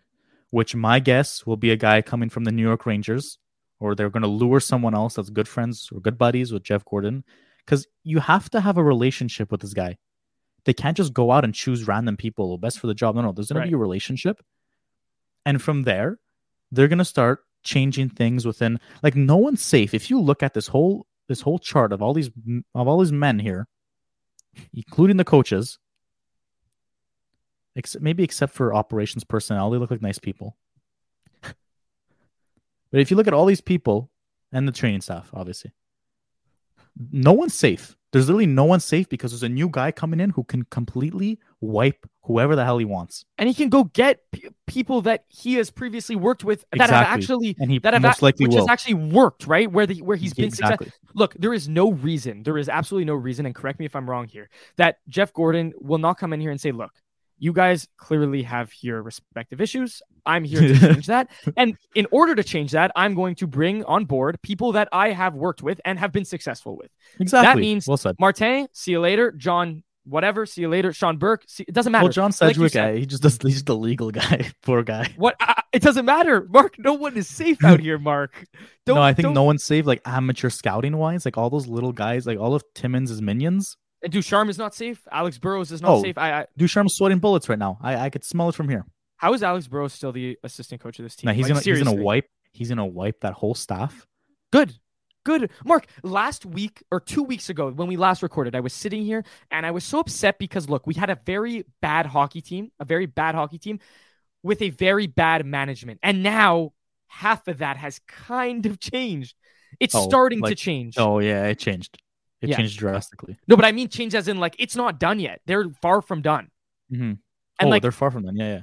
which my guess will be a guy coming from the New York Rangers, or they're going to lure someone else that's good friends or good buddies with Jeff Gorton. Because you have to have a relationship with this guy they can't just go out and choose random people best for the job. No, no, there's going Right. to be a relationship. And from there, they're going to start changing things within like no one's safe. If you look at this whole this whole chart of all these of all these men here, including the coaches, except maybe except for operations personnel, they look like nice people. [LAUGHS] but if you look at all these people and the training staff, obviously, no one's safe. There's literally no one safe because there's a new guy coming in who can completely wipe whoever the hell he wants. and he can go get p- people that he has previously worked with that have actually And he that have most a- likely which will. has actually worked, right? Where the where he's been exactly. successful. Look, there is no reason, there is absolutely no reason, and correct me if I'm wrong here, that Jeff Gorton will not come in here and say, look, you guys clearly have your respective issues. I'm here to [LAUGHS] change that. And in order to change that, I'm going to bring on board people that I have worked with and have been successful with. Exactly. That means- well said. Martin, see you later. John, whatever, see you later. Sean Burke, see, it doesn't matter. Well, John Like Sedgwick, said. uh, he just does. He's just a legal guy. [LAUGHS] Poor guy. What? I- it doesn't matter, Mark. No one is safe out here, Mark. Don't, [LAUGHS] no, I think don't- no one's safe. Like amateur scouting wise, like all those little guys, like all of Timmins' minions. And Ducharme is not safe. Alex Burrows is not Oh. safe. I, I Ducharme's sweating bullets right now. I, I could smell it from here. how is Alex Burrows still the assistant coach of this team? He's Like, gonna he's gonna wipe. He's gonna wipe that whole staff. Good. Good. Mark, last week or two weeks ago, when we last recorded, I was sitting here and I was so upset because, look, we had a very bad hockey team, a very bad hockey team with a very bad management. And now half of that has kind of changed. It's Oh, starting to change. Oh yeah, it changed. It Yeah. changed drastically. No, but I mean change as in like it's not done yet. They're far from done. Mm-hmm. And oh, like they're far from done. Yeah, yeah.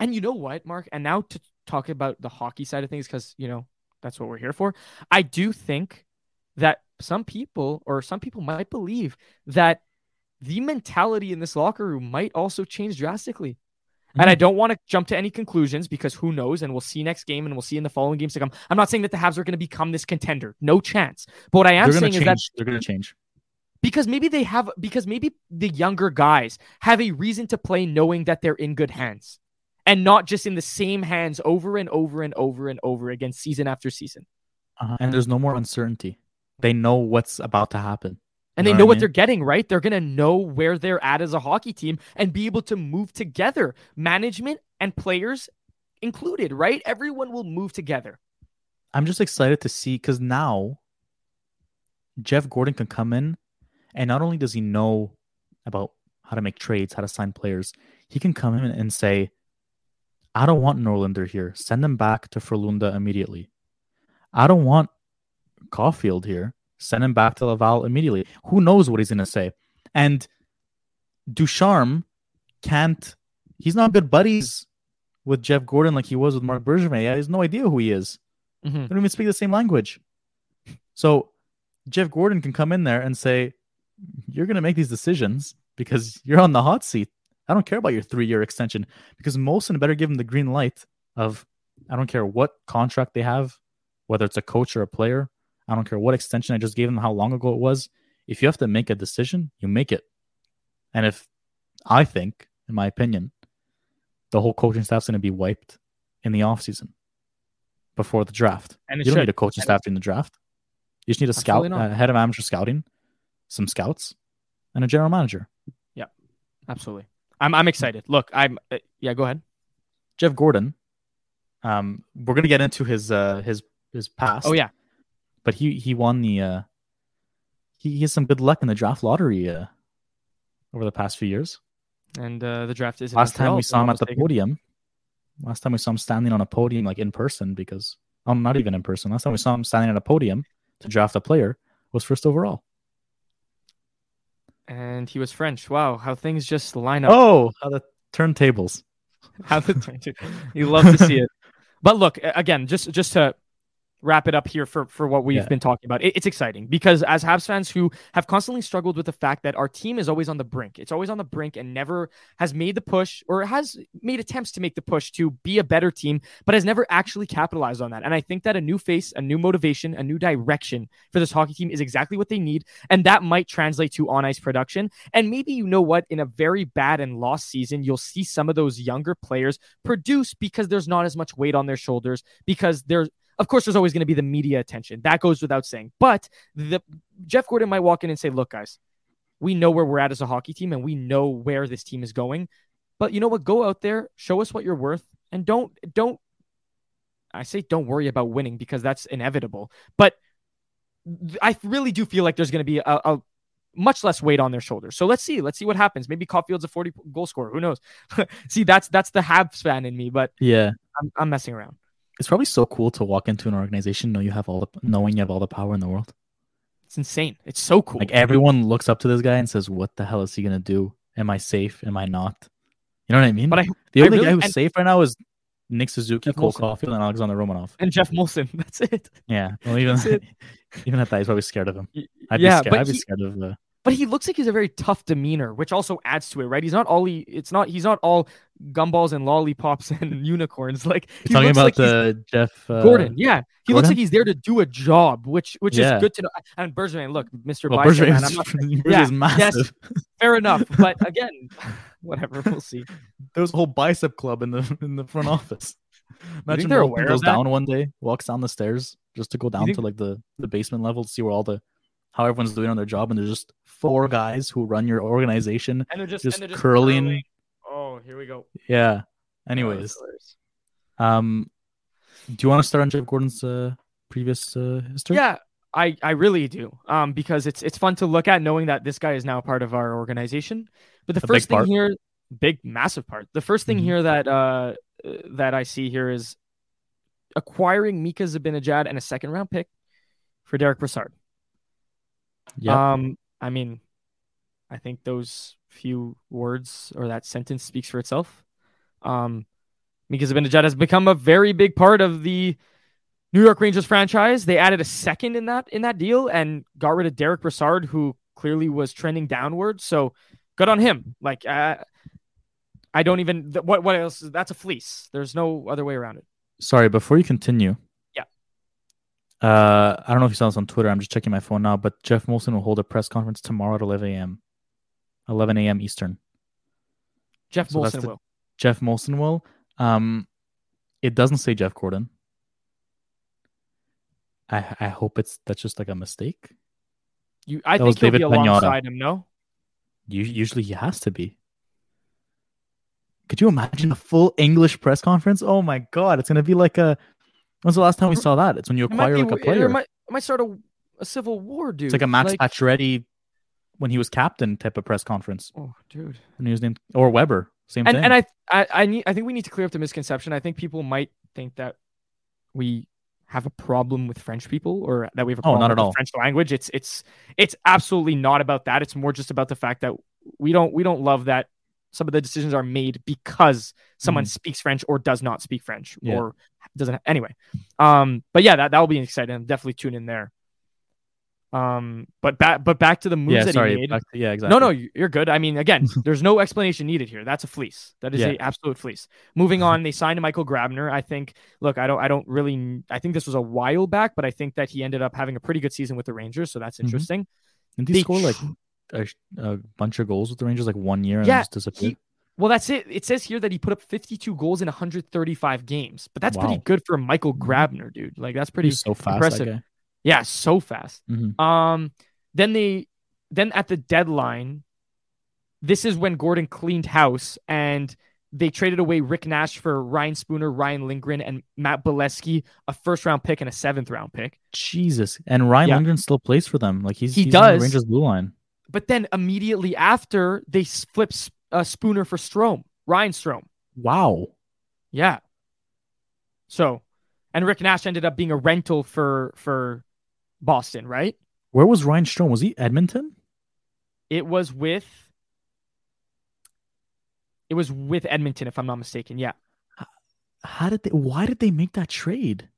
And you know what, Mark? And now to talk about the hockey side of things, because, you know, that's what we're here for. I do think that some people, or some people might believe that the mentality in this locker room might also change drastically. And Mm-hmm. I don't want to jump to any conclusions because who knows? And we'll see next game and we'll see in the following games to come. I'm not saying that the Habs are going to become this contender. No chance. But what I am saying change. is that They're gonna change. because maybe they have because maybe the younger guys have a reason to play knowing that they're in good hands and not just in the same hands over and over and over and over again season after season Uh-huh. And there's no more uncertainty. They know what's about to happen. And You they know know what I what mean? they're getting right they're going to know where they're at as a hockey team and be able to move together management and players included right everyone will move together I'm just excited to see because now Jeff Gorton can come in, and not only does he know about how to make trades, how to sign players, he can come in and say, "I don't want Norlinder here. Send him back to Frolunda immediately. I don't want Caufield here. Send him back to Laval immediately." Who knows what he's gonna say? And Ducharme can't. He's not good buddies with Jeff Gorton like he was with Marc Bergevin. He has no idea who he is. Mhm. They don't even speak the same language. So Jeff Gorton can come in there and say, You're going to make these decisions because you're on the hot seat. I don't care about your three year extension because Molson better give him the green light of, I don't care what contract they have, whether it's a coach or a player. I don't care what extension I just gave them, how long ago it was. If you have to make a decision, you make it. And if I think, in my opinion, the whole coaching staff's going to be wiped in the offseason before the draft. And you don't should. need a coaching staff in the draft. You just need a scout, Absolutely uh, head of amateur scouting, some scouts, and a general manager. Yeah, absolutely. I'm I'm excited. Look, I'm uh, yeah. Go ahead. Jeff Gorton. Um, we're gonna get into his uh his his past. Oh yeah. But he he won the uh he, he has some good luck in the draft lottery uh over the past few years. And uh, the draft is Last time we saw him at the mistaken. podium. Last time we saw him standing on a podium like in person because oh not even in person. Last time we saw him standing at a podium to draft a player was first overall. and he was French. Wow, how things just line up. Oh, how the turntables. [LAUGHS] How the turntables. [LAUGHS] you love to see it. [LAUGHS] But look, again, just just to wrap it up here for for what we've Yeah. been talking about, it- it's exciting because as Habs fans who have constantly struggled with the fact that our team is always on the brink, it's always on the brink and never has made the push or has made attempts to make the push to be a better team, but has never actually capitalized on that. And I think that a new face, a new motivation, a new direction for this hockey team is exactly what they need, and that might translate to on ice production. And maybe you know what, in a very bad and lost season, you'll see some of those younger players produce because there's not as much weight on their shoulders because there's of course there's always going to be the media attention that goes without saying but the jeff gorton might walk in and say look guys we know where we're at as a hockey team and we know where this team is going but you know what go out there show us what you're worth and don't don't i say don't worry about winning because that's inevitable but i really do feel like there's going to be a, a much less weight on their shoulders. So let's see. Let's see what happens. Maybe Caufield's a 40 goal scorer. Who knows? [LAUGHS] see, that's that's the Habs fan in me, but Yeah. I'm, I'm messing around. It's probably so cool to walk into an organization know you have all the knowing you have all the power in the world. It's insane. It's so cool. Like everyone looks up to this guy and says, "What the hell is he gonna do? Am I safe? Am I not?" You know what I mean? But I- the only really- guy who's and- safe right now is Nick Suzuki, Jeff Cole Molson. Caufield, and Alexander Romanov. and Jeff Molson. [LAUGHS] That's it. Yeah, well, even [LAUGHS] even at that, he's probably scared of him. I'd yeah, be scared. I'd be he- scared of. Uh, But he looks like he's a very tough demeanor, which also adds to it, right? He's not all he. It's not. He's not all gumballs and lollipops [LAUGHS] and unicorns. Like he talking looks about like the Jeff uh, Gorton, yeah, he looks like he's there to do a job, which which Yeah. is good to know. And Bergevin, look, Mister Well, Bicep, man, I'm not, Bergevin's yeah, massive. fair enough, [LAUGHS] but again, [LAUGHS] whatever, we'll see. There was a whole bicep club in the in the front office. Imagine they're Malcolm aware goes down one day, walks down the stairs just to go down think- to like the the basement level to see where all the how everyone's doing on their job, and there's just four guys who run your organization. And they're just, Just they're curling. Oh, here we go. Yeah. Anyways, um, do you want to start on Jeff Gorton's uh, previous uh, history? Yeah, I I really do. Um, because it's it's fun to look at knowing that this guy is now part of our organization. But the A first thing part. here, big massive part. The first thing Mhm. here that uh uh, that I see here is acquiring Mika Zibanejad and a second round pick for Derek Brassard. Yeah. Um, I mean, I think those few words or that sentence speaks for itself. Um, Mika Zibanejad has become a very big part of the New York Rangers franchise. They added a second in that in that deal and got rid of Derek Brassard, who clearly was trending downward. So good on him. Like uh, I don't even what what else? That's a fleece. There's no other way around it. Sorry, before you continue. Uh, I don't know if you saw this on Twitter. I'm just checking my phone now, but Jeff Molson will hold a press conference tomorrow at 11 a.m. 11 a.m. Eastern. Jeff So Molson the- will. Jeff Molson will. Um, it doesn't say Jeff Gorton. I I hope it's that's just like a mistake. You, I That think he'll be David Pagnotta. alongside him. No. U- usually he has to be. Could you imagine a full English press conference? Oh my god, it's gonna be like a. When's the last time we saw that? It's when you might acquire be- like a it player. might, it might start a, a civil war, dude. It's like a Max Pacioretty when he was captain type of press conference. Oh, dude. When he was named or Weber, same And thing. and I I I need I think we need to clear up the misconception. I think people might think that we have a problem with French people or that we have a Oh, problem not with at the all. French language. It's it's it's absolutely not about that. It's more just about the fact that we don't we don't love that some of the decisions are made because someone Mhm. speaks French or does not speak French Yeah. or doesn't Have, anyway. Um, but yeah, that that will be exciting. Definitely tune in there. Um, but back but back to the moves yeah, that sorry. he made. back to- yeah, exactly. No, no, you- you're good. I mean, again, [LAUGHS] there's no explanation needed here. That's a fleece. That is Yeah. a absolute fleece. Moving on, [LAUGHS] they signed Michael Grabner. I think. Look, I don't. I don't really. I think this was a while back, but I think that he ended up having a pretty good season with the Rangers. So that's Mhm. interesting. Didn't he they like a, a bunch of goals with the Rangers like one year and Yeah, just disappeared? he- Well, that's it. It says here that he put up 52 goals in 135 games, but that's pretty good for Michael Mhm. Grabner, dude. Like that's pretty. He's so fast. impressive. Yeah, so fast. Mhm. Um, then they, then at the deadline, this is when Gorton cleaned house and they traded away Rick Nash for Ryan Spooner, Ryan Lindgren, and Matt Beleskey, a first round pick and a seventh round pick. Jesus. And Ryan Yeah. Lindgren still plays for them. Like he's He he's does. Rangers blue line. But then immediately after, they flip uh, Spooner for Strome, Ryan Strome. Wow. Yeah. So, and Rick Nash ended up being a rental for for Boston, right? Where was Ryan Strome? Was he Edmonton? It was with it was with Edmonton, if I'm not mistaken. Yeah. How did they? Why did they make that trade?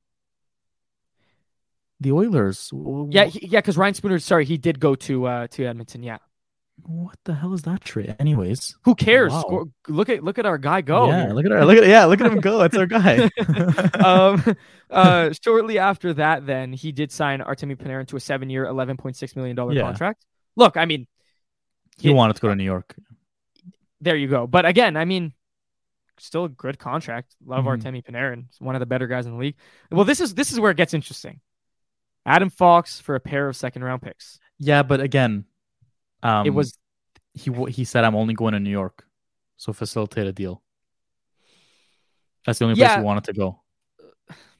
The Oilers. Yeah, he, yeah, because Ryan Spooner, sorry, he did go to uh to Edmonton. Yeah. What the hell is that trade? Anyways. Who cares? Wow. Score- look at look at our guy go. yeah. Look at our Look at yeah. Look at him go. That's our guy. [LAUGHS] um, uh, shortly after that, then he did sign Artemi Panarin to a seven-year, eleven point six million dollar Yeah. contract. Look, I mean, he wanted to go to New York. there you go. But again, I mean, still a good contract. Love Mhm. Artemi Panarin. He's one of the better guys in the league. Well, this is this is where it gets interesting. Adam Fox for a pair of second-round picks. Yeah, but again, um, it was he he said I'm only going to New York, so facilitate a deal. That's the only place Yeah. he wanted to go.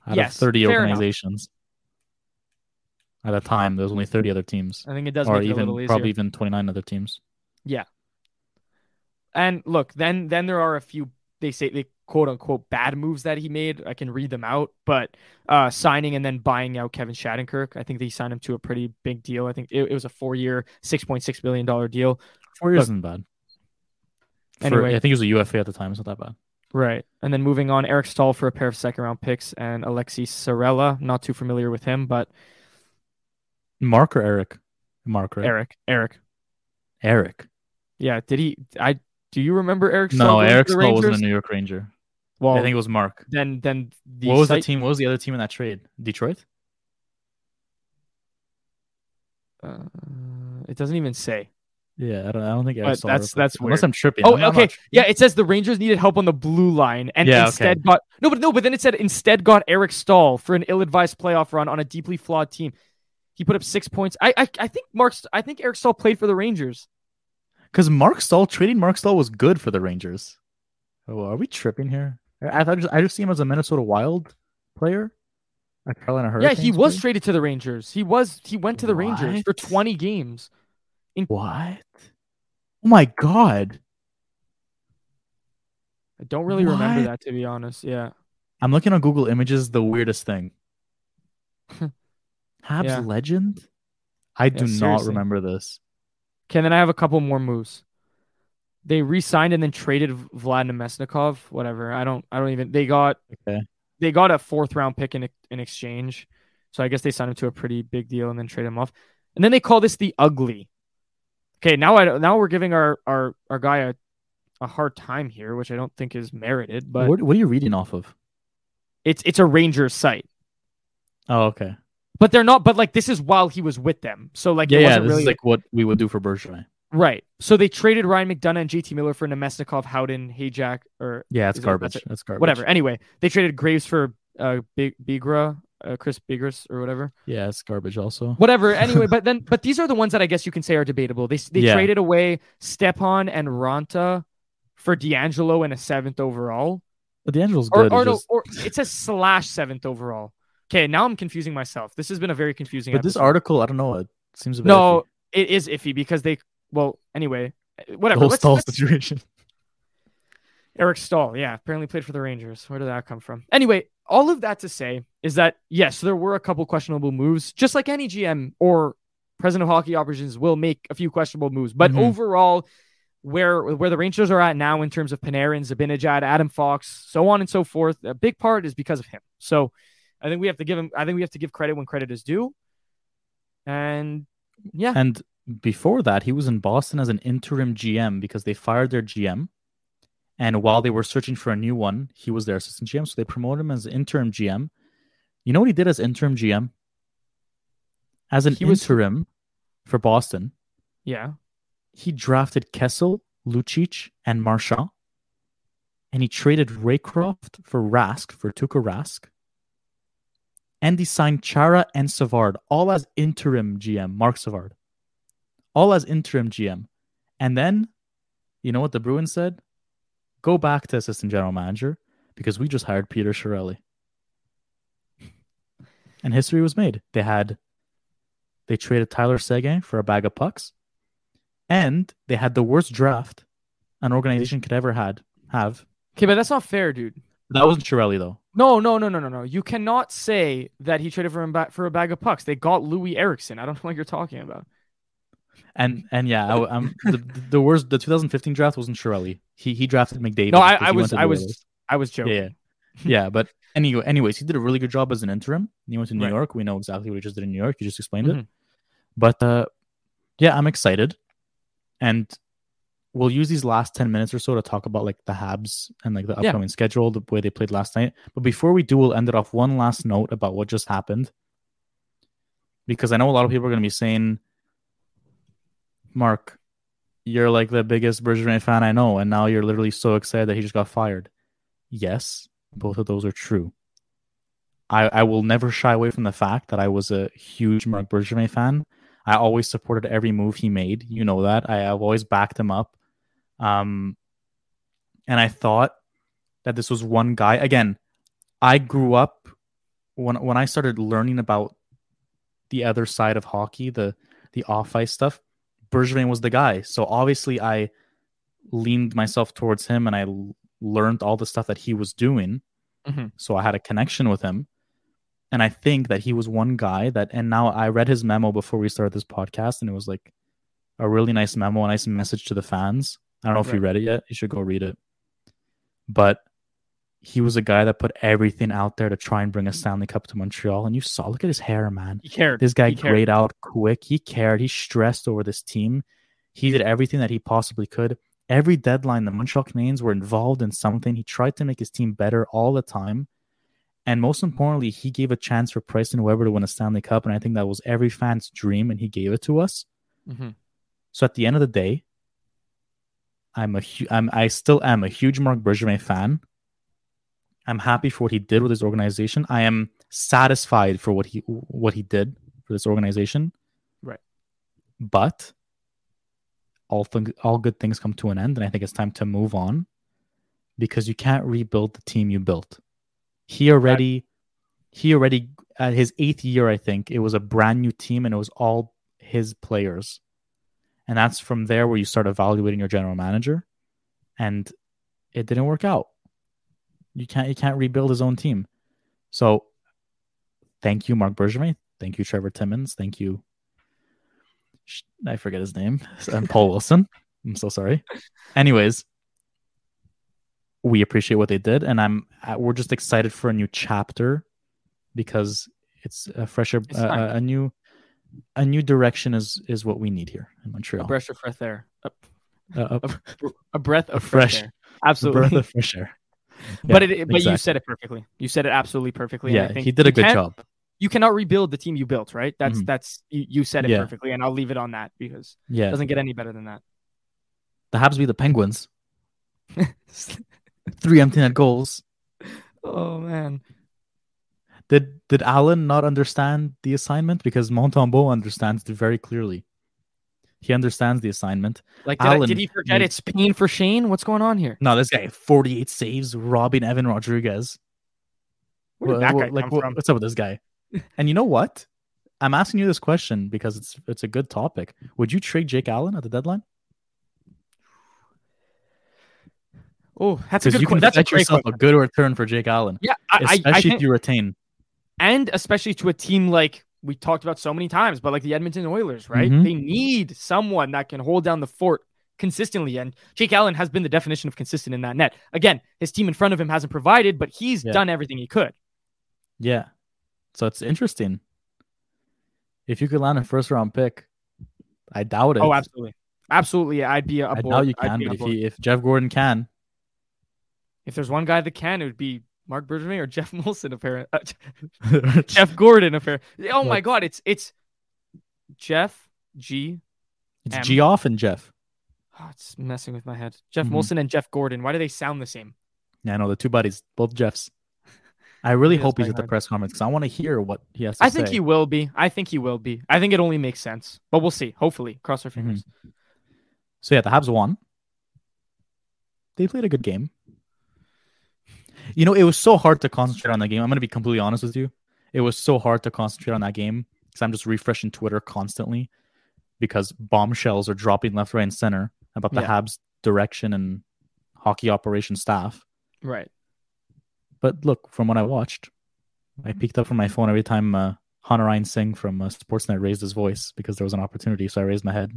Out Yes, of 30 fair enough. organizations. At a time, there was only 30 other teams, I think it does or make it a little even easier. probably even 29 other teams. Yeah. And look, then then there are a few they say they quote unquote bad moves that he made. I can read them out, but uh signing and then buying out Kevin Shattenkirk. I think they signed him to a pretty big deal. I think it, it was a four year, six point six billion dollar deal. Four years isn't bad. For- anyway. I think he was a UFA at the time. It's not that bad. Right. And then moving on, Eric Staal for a pair of second round picks and Aleksi Saarela. Not too familiar with him, but Mark or Eric? Mark, right? Eric. Eric. Eric. Yeah. Did he I do you remember Eric Staal? No, Eric Staal wasn't a New York Ranger. Well, I think it was Mark. then then the what was the team? What was the other team in that trade? Detroit. Uh, it doesn't even say. Yeah, I don't. I don't think Eric But Staal that's- that's unless weird. I'm tripping. Oh, I'm okay. much- Yeah, it says the Rangers needed help on the blue line and Yeah, okay. instead got no, but no, but then it said instead got Eric Staal for an ill-advised playoff run on a deeply flawed team. He put up six points. I I, I think Mark's I think Eric Staal played for the Rangers. Because Mark Staal trading Mark Staal was good for the Rangers. Oh, are we tripping here? I just, I just see him as a Minnesota Wild player. A Carolina yeah, he was traded to the Rangers. He was he went to the Rangers for 20 games. In- What? Oh my god! I don't really remember that to be honest. Yeah. I'm looking on Google Images. The weirdest thing. [LAUGHS] Habs Yeah. legend. I do not seriously. remember this. Okay, then I have a couple more moves. They re-signed and then traded Vlad Namestnikov. Whatever. I don't. I don't even. They got. Okay. They got a fourth round pick in in exchange. So I guess they signed him to a pretty big deal and then trade him off. And then they call this the ugly. Okay, now I now we're giving our our our guy a a hard time here, which I don't think is merited, but what, what are you reading off of? it's it's a Rangers site. Oh, okay. But they're not. But like this is while he was with them. So like Yeah, it yeah. wasn't This really is like what we would do for Bergevin. Right. So they traded Ryan McDonagh and JT Miller for Namestnikov, Howden, Hajek, or Yeah, it's Is it- garbage. that's garbage. whatever. Anyway, they traded Graves for uh Big Bigra, uh, Chris Bigras or whatever. Yeah, it's garbage. Also. Whatever. Anyway, [LAUGHS] but then but these are the ones that I guess you can say are debatable. They they Yeah. traded away Stepan and Raanta for DeAngelo and a seventh overall. But DeAngelo's good. or it's no, just- or it says slash seventh overall. Okay, now I'm confusing myself. This has been a very confusing article. but this article, I don't know. It seems a bit. No, iffy. it is iffy because they well, anyway. the Whatever. whole let's- Staal let's- situation. [LAUGHS] Eric Staal, yeah, apparently played for the Rangers. Where did that come from? Anyway, all of that to say is that yes, there were a couple questionable moves, just like any GM or president of hockey operations will make a few questionable moves. But Mhm. overall, where where the Rangers are at now in terms of Panarin, Zibanejad, Adam Fox, so on and so forth. A big part is because of him. So I think we have to give him. I think we have to give credit when credit is due. And yeah, And before that, he was in Boston as an interim GM because they fired their GM. And while they were searching for a new one, he was their assistant GM. So they promoted him as interim GM. You know what he did as interim GM? As an He was- interim for Boston, yeah. he drafted Kessel, Lucic, and Marchand. And he traded Raycroft for Rask, for Tuukka Rask. And he signed Chara and Savard, all as interim GM, Marc Savard. All as interim GM. And then, you know what the Bruins said? Go back to assistant general manager because we just hired Peter Chiarelli. And history was made. They had, they traded Tyler Seguin for a bag of pucks and they had the worst draft an organization could ever had have. Okay, but that's not fair, dude. That wasn't Chiarelli though. No, no, no, no, no, no. You cannot say that he traded for him back for a bag of pucks. They got Loui Eriksson. I don't know what you're talking about. And and yeah, I, am the, the worst. The 2015 draft wasn't Shirelli. He he drafted McDavid. No, I, I was, I was, Oilers. I was joking. yeah, yeah. But anyway, anyways, he did a really good job as an interim. He went to New Right. York. We know exactly what he just did in New York. You just explained it. Mhm. But uh, yeah, I'm excited, and we'll use these last 10 minutes or so to talk about like the Habs and like the Yeah. upcoming schedule, the way they played last night. But before we do, we'll end it off one last note about what just happened. Because I know a lot of people are going to be saying, Mark, you're like the biggest Bergevin fan I know, and now you're literally so excited that he just got fired. Yes, both of those are true. I, I will never shy away from the fact that I was a huge Marc Bergevin fan. I always supported every move he made. You know that. I, I've always backed him up. Um, and I thought that this was one guy. Again, I grew up when when I started learning about the other side of hockey, the the off ice stuff. Bergevin was the guy. So obviously, I leaned myself towards him, and I l- learned all the stuff that he was doing. Mhm. So I had a connection with him. And I think that he was one guy that, and now I read his memo before we started this podcast, and it was like a really nice memo, a nice message to the fans. I don't know if you read it yet. You should go read it. But he was a guy that put everything out there to try and bring a Stanley Cup to Montreal. And you saw, look at his hair, man. He cared. This guy He cared. grayed out quick. He cared. He stressed over this team. He did everything that he possibly could. Every deadline, the Montreal Canadiens were involved in something. He tried to make his team better all the time. And most importantly, he gave a chance for Price and Weber to win a Stanley Cup. And I think that was every fan's dream, and he gave it to us. Mhm. So at the end of the day, I'm a hu- I'm I still am a huge Marc Bergevin fan. I'm happy for what he did with his organization. I am satisfied for what he what he did for this organization. Right. But all thing, all good things come to an end, and I think it's time to move on because you can't rebuild the team you built. He already he already at his eighth year, I think it was a brand new team, and it was all his players and that's from there where you start evaluating your general manager. And it didn't work out. You can't you can't rebuild his own team. So thank you marc bergevin. Thank you trevor timmins. Thank you. I forget his name. [LAUGHS] And paul wilson. I'm so sorry. Anyways we appreciate what they did. And i'm we're just excited for a new chapter because it's a fresher It's uh, a new a new direction is is what we need here in A montreal breath of fresh air. A, uh, a, a breath of fresh, air. a Absolutely. breath of fresh air. [LAUGHS] but Yeah, it, but you said it perfectly. You said it absolutely perfectly. yeah, think he did a good job. You cannot rebuild the team you built, right? That's Mhm. that's you, you said it Yeah. perfectly, and I'll leave it on that because Yeah, it doesn't get any better than that. the Habs be the Penguins. [LAUGHS] Three empty net goals. oh man. Did did Allen not understand the assignment? Because Montembeault understands it very clearly. He understands the assignment. Like, did, I- Allen did he forget made- it's pain for Shane? What's going on here? No, this guy 48 saves, robbing Evan Rodrigues. Where did that guy like, come from? what's up with this guy? and you know what? I'm asking you this question because it's it's a good topic. Would you trade Jake Allen at the deadline? Oh, that's a good. you can that's a great yourself question. a good return for Jake Allen, Yeah, I, I, especially I if think, you retain. And especially to a team like we talked about so many times, but like the Edmonton Oilers, right? Mhm. They need someone that can hold down the fort consistently. And Jake Allen has been the definition of consistent in that net. Again, his team in front of him hasn't provided, but he's Yeah. done everything he could. Yeah. So it's interesting. If you could land a first round pick, I doubt it. Oh, absolutely. Absolutely. I'd be I aboard. doubt you can, but if he, if Jeff Gorton can, If there's one guy that can, it would be Marc Bergevin or Jeff Molson, apparent. Uh, [LAUGHS] Jeff Gorton, apparent. Oh my God, it's it's Jeff G. it's M. Geoff and Jeff. Oh, it's messing with my head. Jeff Mhm. Molson and Jeff Gorton. Why do they sound the same? Yeah, I know the two buddies, both Jeffs. [LAUGHS] I really hope he's at the hard. press conference because I want to hear what he has to say. I think he will be. I think he will be. I think it only makes sense, but we'll see. Hopefully, cross our Mm-hmm. fingers. So yeah, the Habs won. They played a good game. You know, it was so hard to concentrate on that game. I'm going to be completely honest with you. It was so hard to concentrate on that game because I'm just refreshing Twitter constantly because bombshells are dropping left, right, and center about the Yeah. Habs direction and hockey operation staff. Right. But look, from what I watched, I peeked up from my phone every time uh, Harnarayan Singh from uh, Sportsnet raised his voice because there was an opportunity. So I raised my head.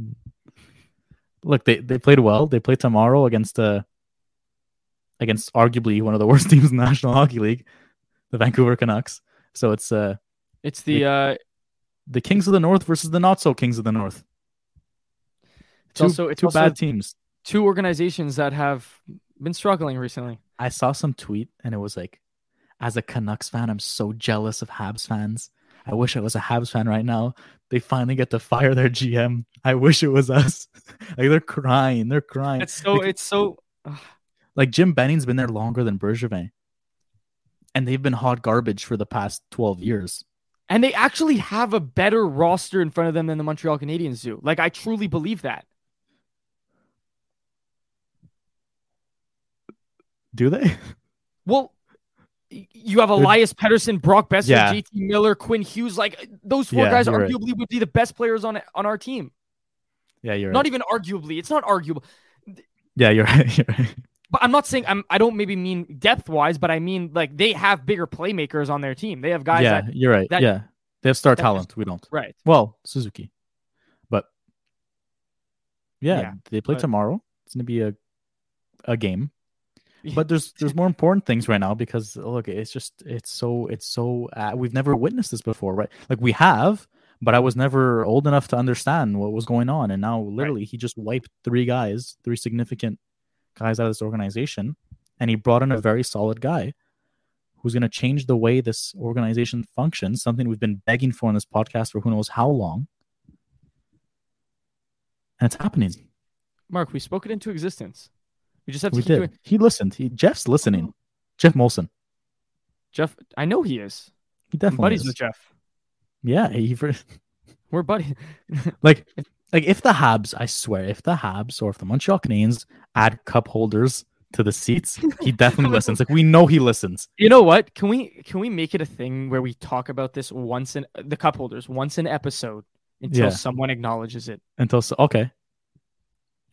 Look, they, they played well. They play tomorrow against uh, against arguably one of the [LAUGHS] worst teams in the National Hockey League, the Vancouver Canucks. So it's uh, It's the uh, the Kings of the North versus the not so Kings of the North. It's Two, also- it's two also- bad teams. two organizations that have been struggling recently. I saw some tweet and it was like, as a Canucks fan, I'm so jealous of Habs fans. I wish I was a Habs fan right now. They finally get to fire their GM. I wish it was us. [LAUGHS] like they're crying. They're crying. It's so. Like- It's so. Like Jim Benning's been there longer than Bergevin. And they've been hot garbage for the past 12 years. And they actually have a better roster in front of them than the Montreal Canadiens do. Like I truly believe that. Do they? [LAUGHS] Well, you have Elias Pettersson, Brock Boeser, Yeah. JT Miller, Quinn Hughes. Like those four Yeah, guys, you're right. arguably would be the best players on on our team. Yeah, you're Not right. even arguably. It's not arguable. Yeah, you're [LAUGHS] right. You're right. But I'm not saying I'm. I don't maybe mean depth wise, but I mean like they have bigger playmakers on their team. They have guys yeah, that you're right. that- yeah. They have star talent. We don't. right. Well, Suzuki. But yeah, Yeah, they play but- tomorrow. It's gonna be a a game. [LAUGHS] But there's there's more important things right now because look, it's just it's so it's so uh, we've never witnessed this before, right? Like we have, but I was never old enough to understand what was going on, and now literally he just wiped three guys, three significant guys out of this organization, and he brought in a very solid guy who's going to change the way this organization functions. Something we've been begging for on this podcast for who knows how long, and it's happening. Mark, we spoke it into existence. We just have to We keep doing. did. He listened. He Jeff's listening. Jeff Molson. Jeff, I know he is. He I'm definitely buddies is. with Jeff. Yeah, he We're buddies. [LAUGHS] like like if the Habs, I swear, if the Habs or if the Montreal Canadiens add cup holders to the seats, [LAUGHS] he definitely listens. Like we know he listens. You know what? Can we can we make it a thing where we talk about this once in the cup holders once an episode until Yeah. someone acknowledges it? Until so, okay,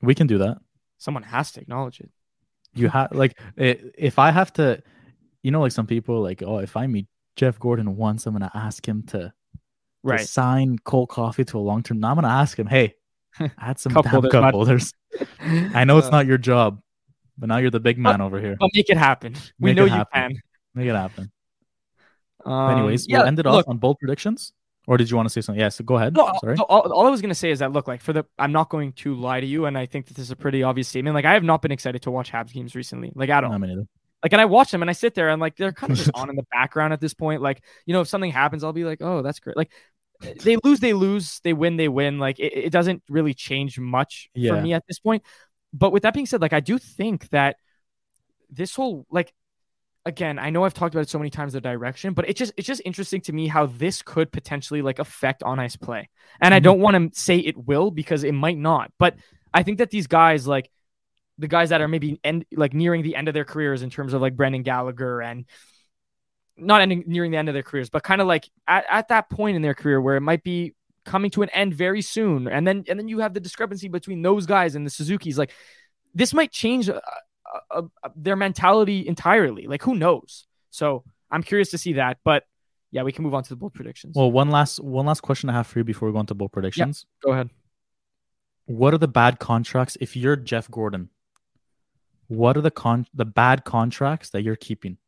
we can do that. Someone has to acknowledge it. You have like if I have to, you know, like some people like, oh, if I meet Jeff Gorton once, I'm gonna ask him to, to sign Cole Caufield to a long term. Now I'm gonna ask him, hey, [LAUGHS] add some Cup holders, cup bud. holders. I know it's Uh, not your job, but now you're the big man over here. But make it happen. We Make know you happen. can. Make it happen. Um, Anyways, yeah. we'll end it look, off on bold predictions. Or did you want to say something? Yeah, so go ahead. No, Sorry. no, all, all I was gonna say is that look, like for the, I'm not going to lie to you, and I think that this is a pretty obvious statement. Like I have not been excited to watch Habs games recently, like I don't. me neither. Like, and I watch them, and I sit there, and like they're kind of just [LAUGHS] on in the background at this point. Like, you know, if something happens, I'll be like, oh, that's great. Like, they lose, they lose, they win, they win. Like, it, it doesn't really change much Yeah. for me at this point. But with that being said, like, I do think that this whole like again, I know I've talked about it so many times the direction, but it just it's just interesting to me how this could potentially like affect on ice play. And I Mhm. don't want to say it will because it might not. But I think that these guys like the guys that are maybe end like nearing the end of their careers in terms of like Brendan Gallagher and not ending nearing the end of their careers, but kind of like at, at that point in their career where it might be coming to an end very soon. And then and then you have the discrepancy between those guys and the Suzuki's. Like this might change uh, uh, uh, their mentality entirely. Like who knows? So I'm curious to see that. But yeah, we can move on to the bold predictions. Well, one last one last question I have for you before we go into bold predictions. Yeah, Go ahead. What are the bad contracts if you're Jeff Gorton? What are the con the bad contracts that you're keeping?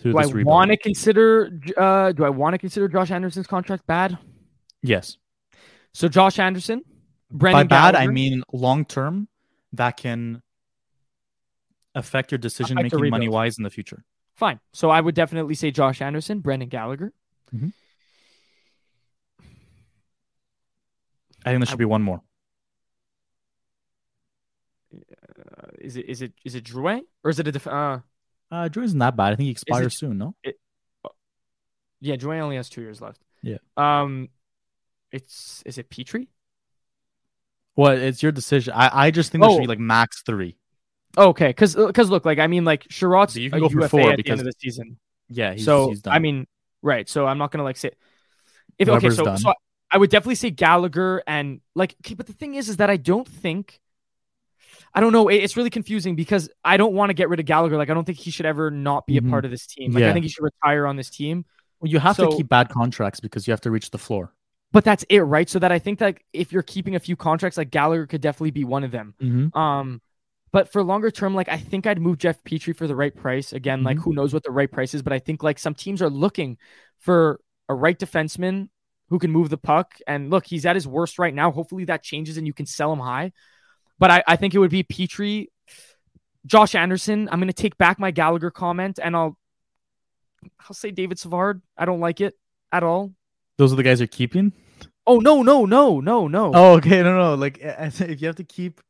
Through Do I rebuild? want to consider? Uh, do I want to consider Josh Anderson's contract bad? Yes. So Josh Anderson, Brendan By bad, I mean long term that can affect your decision Affect making money wise in the future. fine. So I would definitely say Josh Anderson, Brendan Gallagher. I think there should be one more. Uh, is it is it is it Drouin or is it a def- uh Uh, Drew isn't bad. I think he expires soon. No. yeah Drouin only has two years left. Yeah. Um, it's is it Petry? Well, it's your decision. I, I just think there should Oh. be like max three. Okay, because because look, like I mean, like Chiarot's you can go for UFA four at the because- end of the season. Yeah. He's, so he's done. I mean, right? So I'm not gonna like say if okay. Weber's So done. so I would definitely say Gallagher and like, okay, but the thing is, is that I don't think. I don't know. It's really confusing because I don't want to get rid of Gallagher. Like, I don't think he should ever not be a part of this team. Like, I think he should retire on this team. Well, you have so- to keep bad contracts because you have to reach the floor. But that's it, right? So that I think that if you're keeping a few contracts, like Gallagher could definitely be one of them. Mm-hmm. Um, but for longer term, like I think I'd move Jeff Petry for the right price. Again, like Mhm. who knows what the right price is, but I think like some teams are looking for a right defenseman who can move the puck. And look, he's at his worst right now. Hopefully that changes and you can sell him high. But I, I think it would be Petry, Josh Anderson. I'm gonna take back my Gallagher comment and I'll I'll say David Savard. I don't like it at all. Those are the guys you're keeping. Oh no, no, no, no, no. Oh, okay. No, no. Like [LAUGHS] if you have to keep,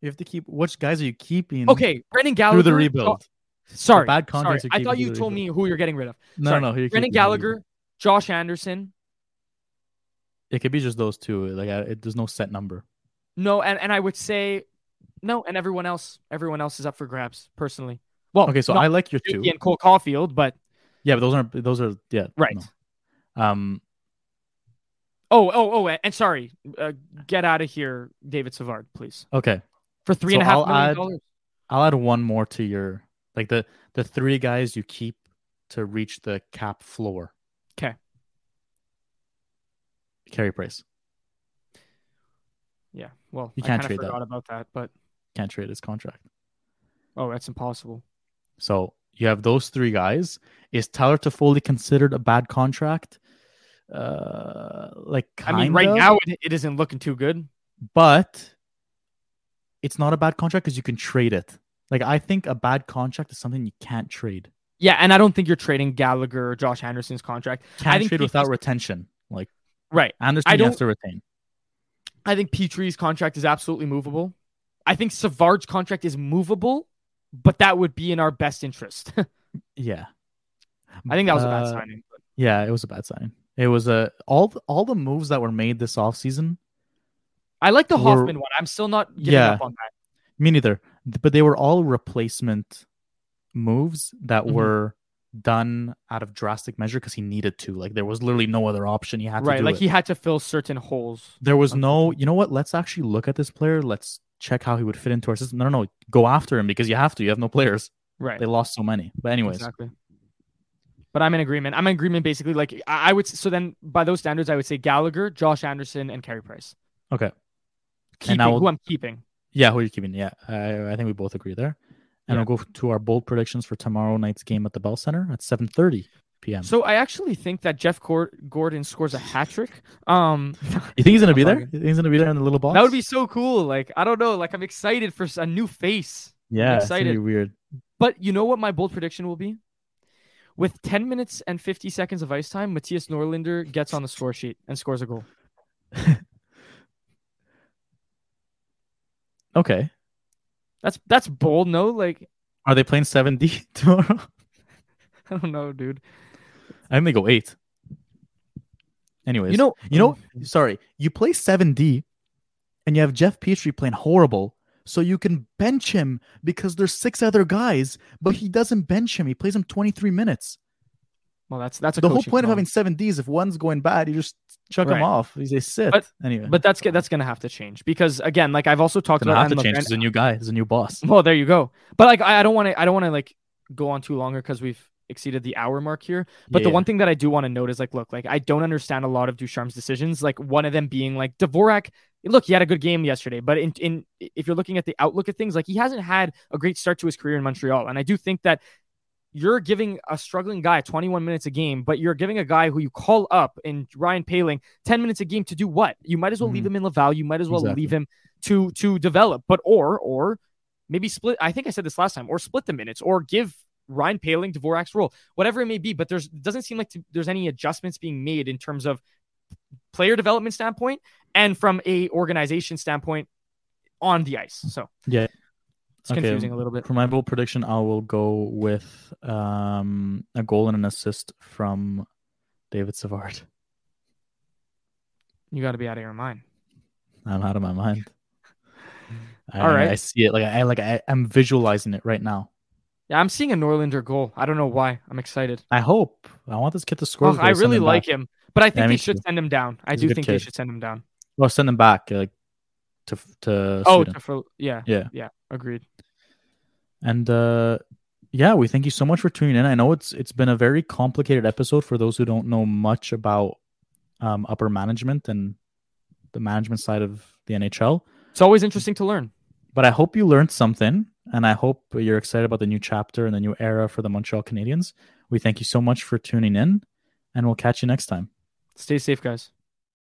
you have to keep. Which guys are you keeping? Okay, Brendan Gallagher. Through the rebuild. Sorry, bad sorry. I thought you told me who you're getting rid of. No, Sorry. no. You're Brendan keeping through the Gallagher. Josh Anderson. It could be just those two. Like I, it, there's no set number. No, and, and I would say no, and everyone else, everyone else is up for grabs. Personally, well, Okay, so I like your two. And Cole Caufield, but Yeah, but those aren't. Those are yeah. Right. no. Um. oh, oh, oh, and sorry, uh, get out of here, David Savard, please, Okay. for three So and a half I'll million add- dollars. I'll add one more to your like the the three guys you keep to reach the cap floor. Okay. Carey Price. Yeah, well, You can't kinda trade that. forgot about that, but Can't trade his contract. oh, that's impossible. So you have those three guys. Is Tyler Toffoli considered a bad contract? Uh, like I mean, right of, now it, it isn't looking too good. but it's not a bad contract because you can trade it. Like I think a bad contract is something you can't trade. Yeah, and I don't think you're trading Gallagher or Josh Anderson's contract. Can't think trade without retention. Like Right. Anderson, I you have don't- to retain. I think Petry's contract is absolutely movable. I think Savard's contract is movable, but that would be in our best interest. [LAUGHS] Yeah, I think that was a bad Uh, signing. Yeah, it was a bad sign. It was a all the, all the moves that were made this offseason. I like the were- Hoffman one. I'm still not giving Yeah. up on that. Me neither. But they were all replacement moves that Mhm. were done out of drastic measure because he needed to. Like there was literally no other option. He had to Right, like it. he had to fill certain holes. There was no. You know what? Let's actually look at this player. Let's check how he would fit into our system. No, no, no. Go after him because you have to. You have no players. Right. They lost so many. But anyways, Exactly. But I'm in agreement. I'm in agreement basically. Like I I would so then by those standards, I would say Gallagher, Josh Anderson, and Carey Price. okay. Keeping now we'll- who I'm keeping. Yeah, who are you keeping? Yeah, I, I think we both agree there. And Yeah. we'll go to our bold predictions for tomorrow night's game at the Bell Center at 7:30 p.m. So I actually think that Jeff Gor- Gorton scores a hat trick. Um, [LAUGHS] you think he's gonna be there? [LAUGHS] You think he's gonna be there in the little box? that would be so cool. Like I don't know. Like I'm excited for a new face. yeah, be excited. weird. But you know what my bold prediction will be? With 10 minutes and 50 seconds of ice time, Mattias Norlinder gets on the score sheet and scores a goal. [LAUGHS] Okay. That's that's bold, no? Like Are they playing 7D [LAUGHS] tomorrow? [LAUGHS] I don't know, dude. I think they go eight. Anyways, You know, you know, mm-hmm. sorry, you play 7D and you have Jeff Petry playing horrible, so you can bench him because there's six other guys, but he doesn't bench him. He plays him 23 minutes. Well, that's that's a The whole point of having seven Ds. if one's going bad, you just chuck Right. him off. You say sit. But- anyway, But that's that's gonna have to change because again, like I've also talked it's about have to change. There's a new guy. There's a new boss. Well, there you go. But like I, don't want to I don't want to like go on too longer because we've exceeded the hour mark here. But the Yeah. one thing that I do want to note is like, look, like I don't understand a lot of Ducharme's decisions. Like one of them being like Dvorak. Look, he had a good game yesterday, but in, in if you're looking at the outlook of things, like he hasn't had a great start to his career in Montreal, and I do think that you're giving a struggling guy 21 minutes a game, but you're giving a guy who you call up in Ryan Poehling 10 minutes a game to do what? You might as well Mhm. leave him in Laval. You might as well Exactly. leave him to to develop, but or or maybe split. I think I said this last time, or split the minutes, or give Ryan Poehling Dvorak's role, whatever it may be. But there's doesn't seem like to, there's any adjustments being made in terms of player development standpoint and from a organization standpoint on the ice. So Yeah. It's Okay. confusing a little bit. For my bold prediction, I will go with um, a goal and an assist from David Savard. You got to be out of your mind. I'm out of my mind. [LAUGHS] I, All right. I see it like I like I, I'm visualizing it right now. Yeah, I'm seeing a Norlinder goal. I don't know why. I'm excited. I hope. I want this kid to score. Oh, I really like him. him, but I think Yeah, they should too. send him down. I He's do think they should send him down. Or send him back, like to to Oh, to, for, yeah, yeah. yeah, agreed. And uh yeah, we thank you so much for tuning in. I know it's it's been a very complicated episode for those who don't know much about um, upper management and the management side of the NHL. It's always interesting to learn. But I hope you learned something, and I hope you're excited about the new chapter and the new era for the Montreal Canadiens. We thank you so much for tuning in, and we'll catch you next time. Stay safe, guys.